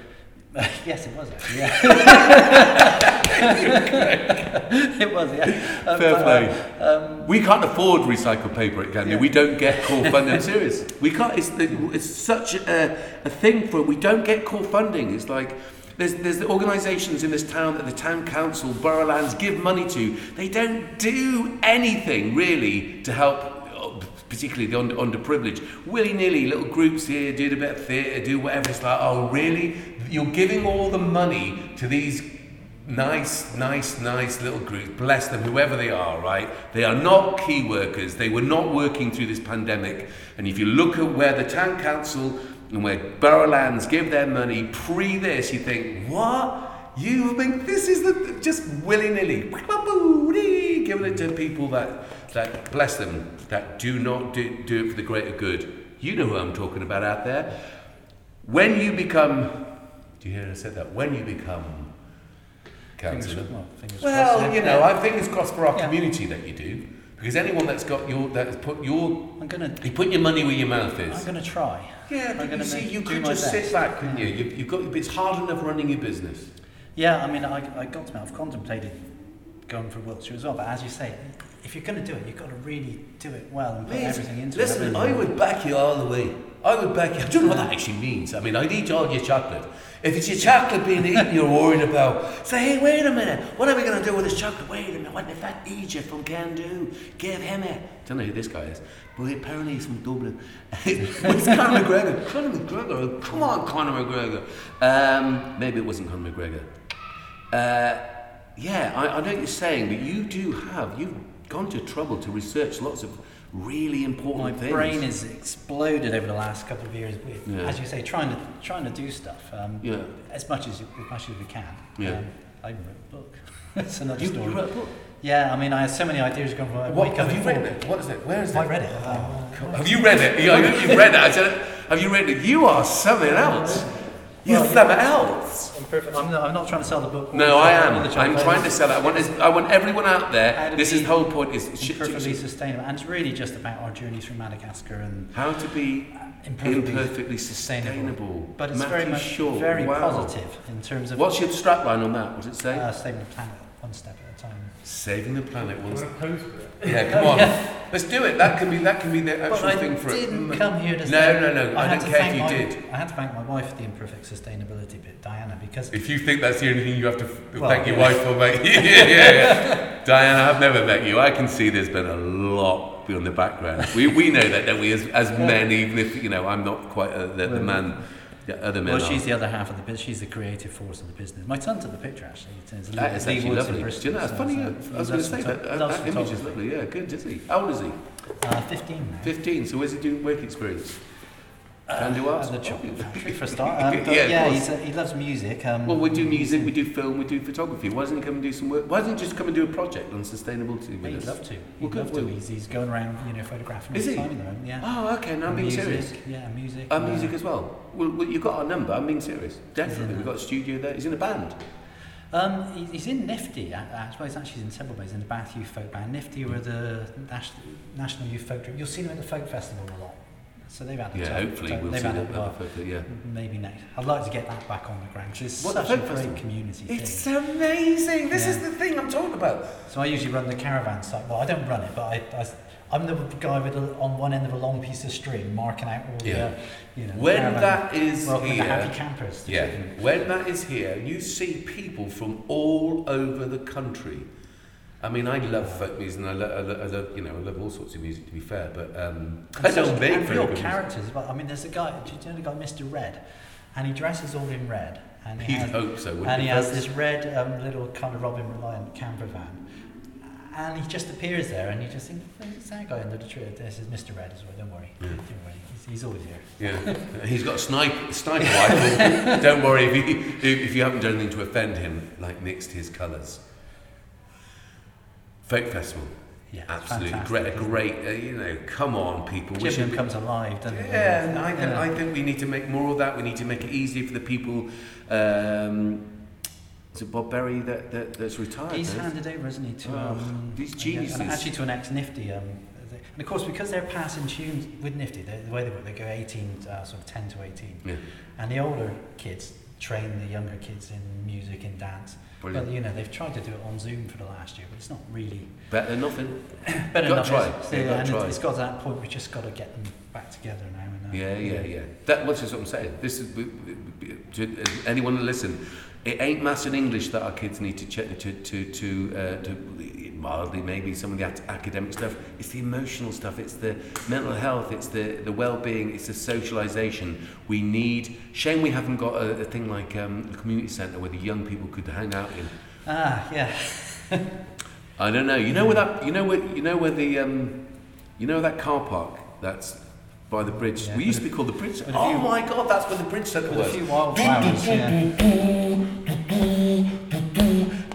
*laughs* yes, it was actually. Yeah. *laughs* *laughs* it was. Yeah. Um, Fair but, play. Um, we can't afford recycled paper at Can Do. Yeah. We don't get core funding. I'm serious. We can't. It's, the, it's such a, a thing for. We don't get core funding. It's like there's there's the organisations in this town that the town council, borough lands give money to. They don't do anything really to help. Particularly the under, underprivileged, willy nilly little groups here do a bit of theatre, do whatever. It's like, oh, really? You're giving all the money to these nice, nice, nice little groups, bless them, whoever they are, right? They are not key workers. They were not working through this pandemic. And if you look at where the town council and where borough lands give their money pre this, you think, what? You think this is the, just willy nilly, giving it to people that, that, bless them, that do not do, do it for the greater good. You know who I'm talking about out there. When you become, do you hear I said that? When you become fingers, councillor. well, Well, you know, I think it's crossed for our Yeah. community that you do. Because anyone that's got your, that has put your, I'm gonna, you put your money where your mouth is. I'm gonna try. yeah, I'm you see, make- you could just sit back, couldn't you? you? You've got, it's hard enough running your business. Yeah, I mean, I, I got to me. I've contemplated going for Wiltshire as well, but as you say, if you're going to do it, you've got to really do it well and put everything into listen, it. Listen, I would back you all the way. I would back you. I don't know what that actually means. I mean, I'd eat all your chocolate. If it's your chocolate being eaten, *laughs* you're worried about. Say, hey, wait a minute. What are we going to do with this chocolate? Wait a minute. What if that Egypt from Can Do? Give him it. I Don't know who this guy is, but apparently he's from Dublin. *laughs* What's Conor McGregor? Conor McGregor. Come on, Conor McGregor. Um, maybe it wasn't Conor McGregor. Uh, yeah, I, I know what you're saying, but you do have, you've gone to trouble to research lots of really important My things. brain has exploded over the last couple of years with, Yeah. as you say, trying to trying to do stuff um, Yeah. as much as as much as we can. Yeah. Um, I wrote a book. *laughs* It's another You, story. you wrote a book. Yeah, I mean, I had so many ideas going from. What, have you read four. it? What is it? Where is it? I read it. Oh, Have you read it? Yeah, you've read it. I said, have you read it? You are something else. You're Well, something else. I'm, perfect. I'm, not, I'm not trying to sell the book. No, I am. I'm trying to sell it. I want, I want everyone out there. This is the whole point. Is sh- Imperfectly sh- sustainable, and it's really just about our journey through Madagascar and how to be imperfectly, imperfectly sustainable. But it's Matthew very much Short. very wow. positive in terms of What's your strapline on that? What does it say? uh, saving the planet. one step at a time. Saving the planet once. want to it? Yeah, come on. *laughs* Let's do it. That can be that can be the But actual I thing for didn't it. come here to No, say. no, no. I, had don't to care thank if you my, did. I had to thank my wife for the imperfect sustainability bit, Diana, because If you think that's the only thing you have to f- Well, thank your yeah. wife for, mate. *laughs* yeah, yeah, yeah. Diana, I've never met you. I can see there's been a lot in the background. We, we know that, don't we? As, as men, even if you know, I'm not quite uh, the, the Well, man. The other men well, are. she's the other half of the business. She's the creative force of the business. My son took the picture actually. It's Lee- That is actually Woods in lovely. Do you know, it's so funny. it's, uh, I was going to say that. That image is lovely. Yeah, good, is he? How old is he? Uh, 15 now. 15. So where's he doing work experience? Can do arts. at the chocolate factory for a start. *laughs* Um, but Yeah, yeah, he's, uh, he loves music. Um, Well, we do music, we do film, we do photography. Why doesn't he come and do some work? Why doesn't he just come and do a project on sustainability with He'd us? love to. He'd good, love to. He's, he's going around, you know, photographing Is all he? time. Yeah. Oh, okay. Now I'm being music, serious. Yeah, music. Uh, music as well. well. Well, you've got our number. I'm being serious. Definitely. in We've got a studio there. He's in a band. Um, he- he's in Nifty. I, I suppose actually he's in several ways. In the Bath Youth Folk Band. Nifty were the Nas- National Youth Folk Group. You'll see them at the Folk Festival a lot. So they've had a Yeah, time- hopefully time- we'll see that. photo, yeah. maybe next. I'd like to get that back on the ground. it's What, such a great Festival? community It's thing. amazing. This is the thing I'm talking about. So I usually run the caravan site. Well, I don't run it, but I, I, am the guy with a, on one end of a long piece of string marking out all the, Yeah. uh, you know. When caravan- that is here, the happy campers. yeah, when that is here, you see people from all over the country. I mean, I love folk music, and I love, I love, I love, you know, I love all sorts of music. To be fair, but um, I don't make real music. characters. But I mean, there's a guy. Do you know the guy, Mr. Red? And he dresses all in red. And he You'd has, hope so. and he you, has this red um, little kind of Robin Reliant camper van. And he just appears there, and you just think, "Who's that guy under the tree?" This is Mr. Red as well. Don't worry, Yeah. don't worry. He's, he's always here. Yeah, he's got a snipe, rifle. *laughs* Don't worry if you, if you haven't done anything to offend him, like mixed his colours. Folk Festival, Yeah, absolutely fantastic, great. Great, uh, you know, come on, people. Should, comes alive, doesn't it? yeah, and I think Yeah. I think we need to make more of that. We need to make it easier for the people. Um, is it Bob Berry that, that that's retired? He's now? handed over, isn't he, to Oh, um, these yeah, geniuses. and actually to an ex-Nifty. Um, and of course, because they're passing tunes with Nifty, the way they work, they go 18, uh, sort of 10 to 18, Yeah, and the older kids train the younger kids in music and dance. brilliant. But you know, they've tried to do it on Zoom for the last year, but it's not really Better than nothing. *clears throat* better Gotta try. is- Yeah, yeah, and try. it's, got to that point. We've just got to get them back together now. And, uh, Yeah, yeah, yeah. That was just what I'm saying. This is to anyone listen. It ain't maths and English that our kids need to check to to to, uh, to mildly maybe some of the ac- academic stuff. It's the emotional stuff. It's the mental health. It's the the well-being. It's the socialization. We need. Shame we haven't got a, a thing like um, a community centre where the young people could hang out in. Ah, yeah. I don't know. You know where that. You know where. You know where the. Um, you know that car park that's by the bridge. Yeah, we used to be called the bridge. Oh few- my God! That's where the bridge centre was. a few wildflowers. yeah.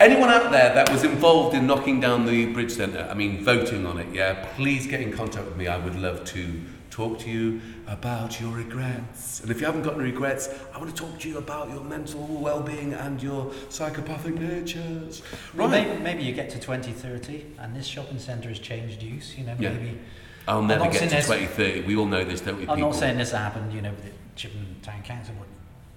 Anyone out there that was involved in knocking down the bridge centre, I mean, voting on it, yeah, please get in contact with me. I would love to talk to you about your regrets. And if you haven't got any regrets, I want to talk to you about your mental well-being and your psychopathic natures. Well, Right. maybe, maybe you get to 2030 and this shopping centre has changed use. You know, Yeah. maybe. I'll never get to 2030. We all know this, don't we, I'm people? not saying this happened, you know, with the Chippenham Town Council would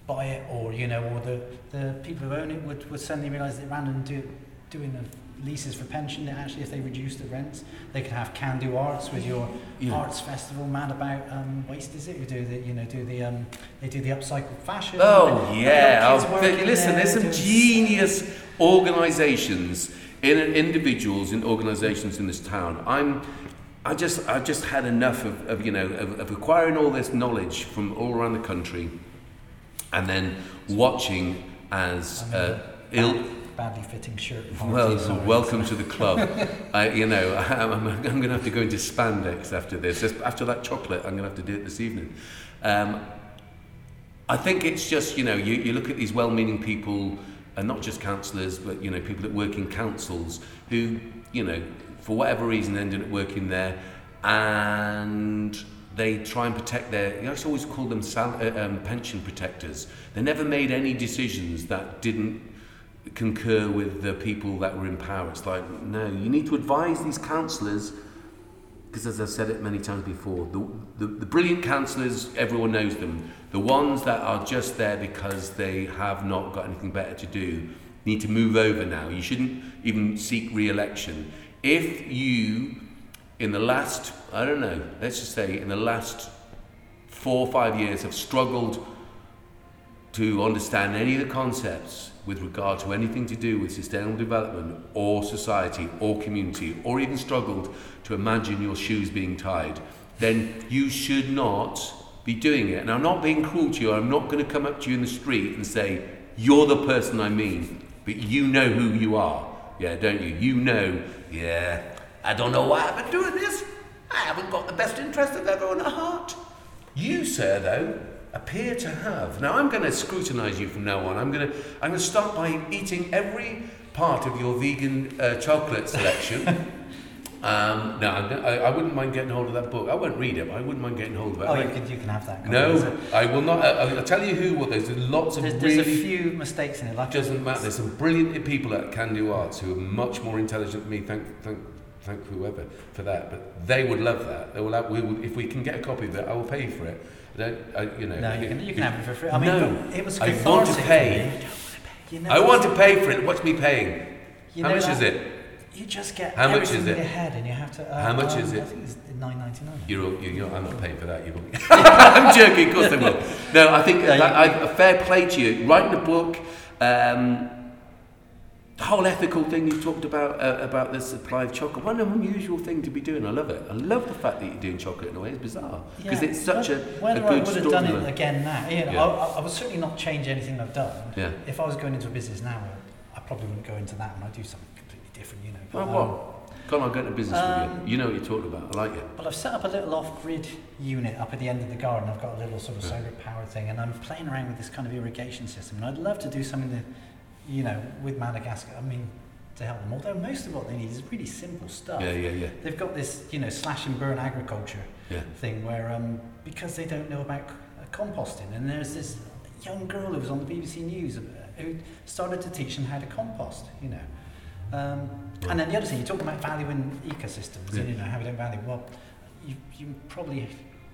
buy it or, you know, or the, the people who own it would, would suddenly realise that rather than do, doing the leases for pension, that actually if they reduce the rents, they could have Can Do Arts with your Yeah. arts festival, mad about um, waste, is it? Who do the, you know, do the, um, they do the upcycled fashion. Oh yeah! Oh, listen, there there's some genius organisations, in individuals in organisations in this town. I'm, I just, I've just had enough of, of you know, of, of acquiring all this knowledge from all around the country, and then watching as uh, ill. badly fitting shirt. Well, welcome to the club. *laughs* I, you know, *laughs* I'm, I'm, I'm going to have to go into spandex after this. After that chocolate, I'm going to have to do it this evening. Um, I think it's just, you know, you, you look at these well-meaning people, and not just councillors, but, you know, people that work in councils who, you know, for whatever reason ended up working there and they try and protect their, you know, I always call them sal- uh, um, pension protectors. They never made any decisions that didn't concur with the people that were in power. It's like, no, you need to advise these councillors because as I've said it many times before, the, the, the brilliant councillors, everyone knows them. The ones that are just there because they have not got anything better to do, need to move over now. You shouldn't even seek re-election. If you, in the last, I don't know, let's just say in the last four or five years have struggled to understand any of the concepts with regard to anything to do with sustainable development or society or community, or even struggled to imagine your shoes being tied, then you should not be doing it. And I'm not being cruel to you, I'm not going to come up to you in the street and say, You're the person I mean, but you know who you are. Yeah, don't you? You know, yeah, I don't know why I've been doing this. I haven't got the best interest of everyone at heart. You, sir, though, appear to have. Now, I'm going to scrutinise you from now on. I'm going to, I'm going to start by eating every part of your vegan uh, chocolate selection. *laughs* um, no, I, I wouldn't mind getting hold of that book. I won't read it, but I wouldn't mind getting hold of it. Oh, I- you can, you can have that. No, I will not. I, I'll tell you who. will. there's lots of There's, there's a few mistakes in it. Like doesn't matter. There's some brilliant people at Can Do Arts who are much more intelligent than me. Thank, thank, thank whoever for that. But they would love that. They will. Have, we will, if we can get a copy of it, I will pay for it. I. I, you know. No, you can, you can have it for free. I mean, No, it was I want to cathartic for pay. You know, I want to pay for it. What's me paying? How much that- is it? You just get How much is it? your head, and you have to. Uh, How much um, is it? I think it's nine ninety nine. You're, all- you're, you're, I'm not paying for that. You will. *laughs* I'm joking. Of course they will. No, I think Yeah, that, I, a fair play to you. Writing a book. Um, the whole ethical thing you talked about uh, about the supply of chocolate. What an unusual thing to be doing. I love it. I love the fact that you're doing chocolate in a way. It's bizarre because it's such a, a Whether good I would have done it again now, you know, Yeah. I, I would certainly not change anything I've done. Yeah. If I was going into a business now, I probably wouldn't go into that, and I'd do something completely different, you know. Well, But, what? um, Come on, I'll get into business with Um, you. You know what you're talking about. I like it. Well, I've set up a little off-grid unit up at the end of the garden. I've got a little sort of Yeah. solar power thing, and I'm playing around with this kind of irrigation system. And I'd love to do something that, you know, with Madagascar. I mean, to help them. Although most of what they need is really simple stuff. Yeah, yeah, yeah, They've got this, you know, slash and burn agriculture yeah. thing where, um, because they don't know about uh, composting, and there's this young girl who was on the BBC News uh, who started to teach them how to compost. You know. Um, and then the other thing, you're talking about valuing ecosystems, and you know how we don't value. Well, you, you probably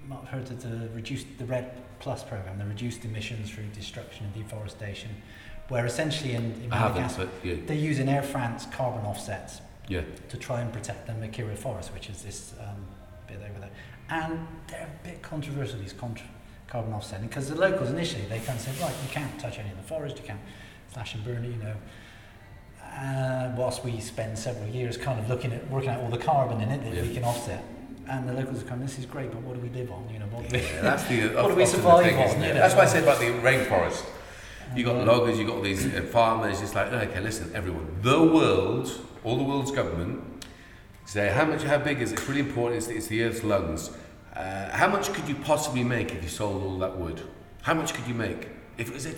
might have heard of the reduced the Red Plus program, the reduced emissions through destruction and deforestation, where essentially in, in I Madagascar but yeah, they use in Air France carbon offsets yeah. to try and protect the Makira forest, which is this um, bit over there. And they're a bit controversial, these contra- carbon offsetting, because the locals initially, they kind of said, right, you can't touch any of the forest, you can't slash and burn it, you know. Uh, whilst we spend several years kind of looking at, working out all the carbon in it that we can offset. And the locals are of, this is great, but what do we live on? You know, what do we, Yeah, that's the *laughs* What do we survive thing, on, you know? That's why I said about the rainforest. You got loggers, you got these uh, farmers. It's like, okay, listen, everyone. The world, all the world's government, say how much, how big is it? It's really important. It's, it's the Earth's lungs. Uh, how much could you possibly make if you sold all that wood? How much could you make if it was a,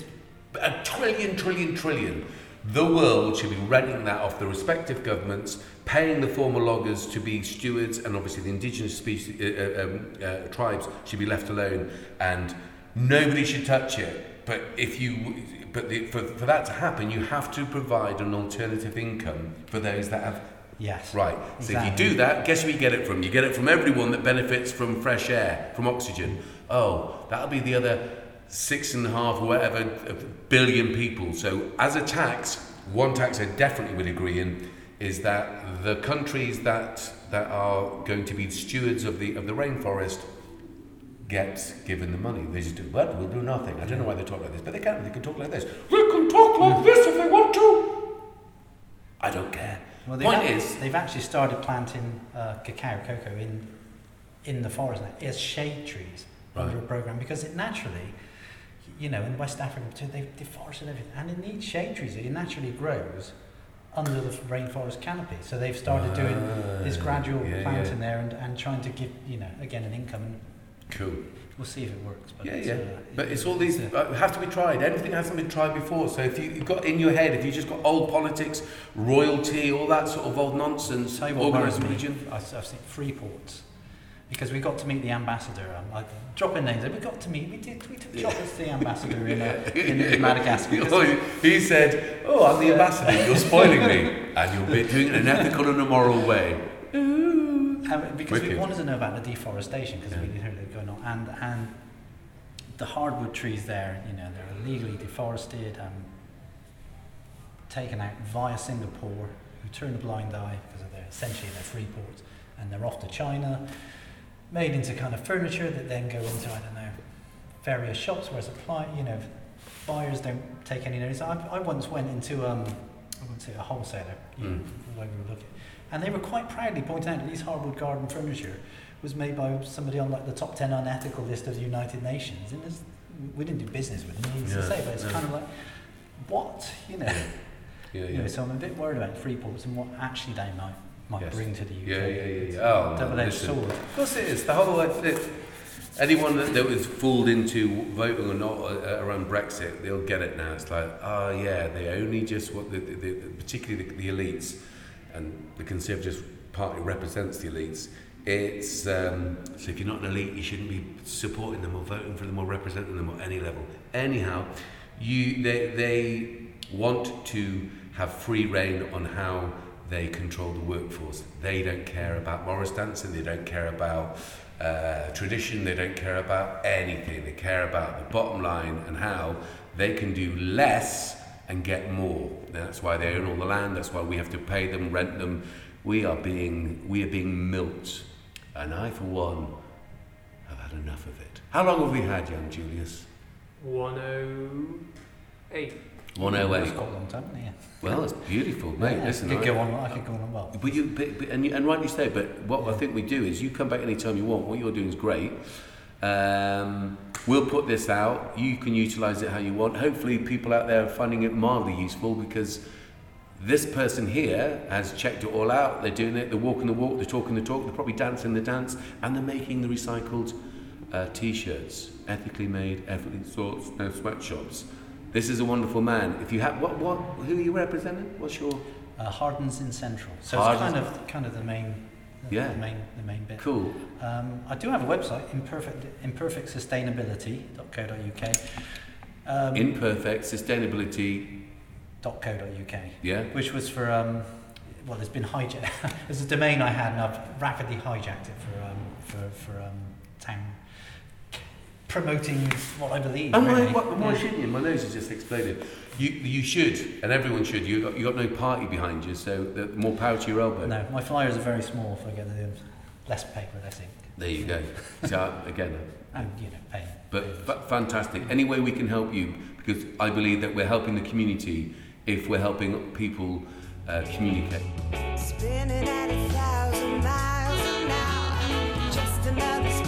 a trillion, trillion, trillion? The world should be renting that off the respective governments, paying the former loggers to be stewards, and obviously the indigenous species, uh, uh, um, uh, tribes should be left alone, and nobody should touch it. But if you, but the, for, for that to happen, you have to provide an alternative income for those that have yes. right. So if you do that, guess where you get it from? You get it from everyone that benefits from fresh air, from oxygen. Oh, that'll be the other six and a half, or whatever, uh, billion people. So as a tax, one tax I definitely would agree in is that the countries that that are going to be stewards of the of the rainforest get given the money. They just do, well, we'll do nothing. I don't know why they talk like this, but they can. They can talk like this. They can talk like this if they want to. I don't care. Well, Point is, they've actually started planting uh, cacao, cocoa in in the forest now as shade trees under a program because it naturally, you know, in West Africa too, they've deforested everything, and it needs shade trees. It naturally grows under the rainforest canopy. So they've started doing this Ah, gradual yeah, planting yeah. there and, and trying to give, you know, again an income. Cool. we'll see if it works. But Yeah, it's, yeah. Uh, But it's all these uh, have to be tried. Everything hasn't been tried before. So if you, you've got in your head, if you just got old politics, royalty, all that sort of old nonsense, Tell you what organised religion. I, I've seen Freeport because we got to meet the ambassador. Um, I drop in names. We got to meet. We did. We took chocolates to the *laughs* ambassador in, uh, in, in Madagascar. *laughs* Oh, he said, "Oh, I'm the ambassador. You're spoiling me, and you'll be doing it in an ethical and a moral way." Um, because we wanted to know about the deforestation because we heard it going on, and and the hardwood trees there, you know, they're illegally deforested. Um, taken out via Singapore, who turn a blind eye because of their essentially their free ports, and they're off to China, made into kind of furniture that then go into I don't know various shops where supply you know buyers don't take any notice. I, I once went into um, I wouldn't say a wholesaler, you know, Mm. the way we were looking, and they were quite proudly pointing out that these hardwood garden furniture was made by somebody on like the top 10 unethical list of the United Nations. And we didn't do business with them, needless to say, but it's no. kind of like, what? You know, Yeah, you know, yeah. so I'm a bit worried about Freeports and what actually they might, might Yes. bring to the UK. Yeah, yeah, yeah, yeah. Oh, double-edged sword. Of course it is. The whole like, it, anyone that, that was fooled into voting or not uh, around Brexit, they'll get it now. It's like, oh yeah, they only just what the, the, the particularly the, the elites, and the Conservative Party represents the elites. It's um, so if you're not an elite, you shouldn't be supporting them or voting for them or representing them at any level. Anyhow, you they they want to have free rein on how they control the workforce. They don't care about Morris dancing. They don't care about uh, tradition. They don't care about anything. They care about the bottom line and how they can do less and get more. That's why they own all the land. That's why we have to pay them, rent them. We are being we are being milked, and I, for one, have had enough of it. How long have we had, young Julius? 108. It's 108. got a long time, yeah. Well, it's beautiful, mate. yeah, Listen, could I- go on, I could go on well. But you, but, but, and, you, and rightly so. But what I think we do is you come back anytime you want. What you're doing is great. Um, we'll put this out. You can utilise it how you want. Hopefully, people out there are finding it mildly useful because this person here has checked it all out. They're doing it. They're walking the walk. They're talking the talk. They're probably dancing the dance, and they're making the recycled uh, t-shirts, ethically made, ethically sourced, no sweatshops. This is a wonderful man. If you have what, what, who are you representing? What's your Uh, Hardens in Central. So Hardens- it's kind of kind of the main, Yeah. the main, the main bit. cool? Um, I do have a website, imperfect, imperfectsustainability.co.uk. Um, Imperfect sustainability. .co.uk, Yeah. which was for um, well, it's been hijacked. it's *laughs* a domain I had, and I've rapidly hijacked it for um, for for um, town promoting what I believe. And really. why, why yeah. shouldn't you? My nose has just exploded. You, you should, and everyone should. You got, you got no party behind you, so the more power to your elbow. No, my flyers are very small. If I get them, less paper, less ink. There you go. *laughs* so again, uh, and you know, pain. But, fantastic. Any way we can help you, because I believe that we're helping the community if we're helping people uh, communicate. Spinning at a thousand miles an hour, just another.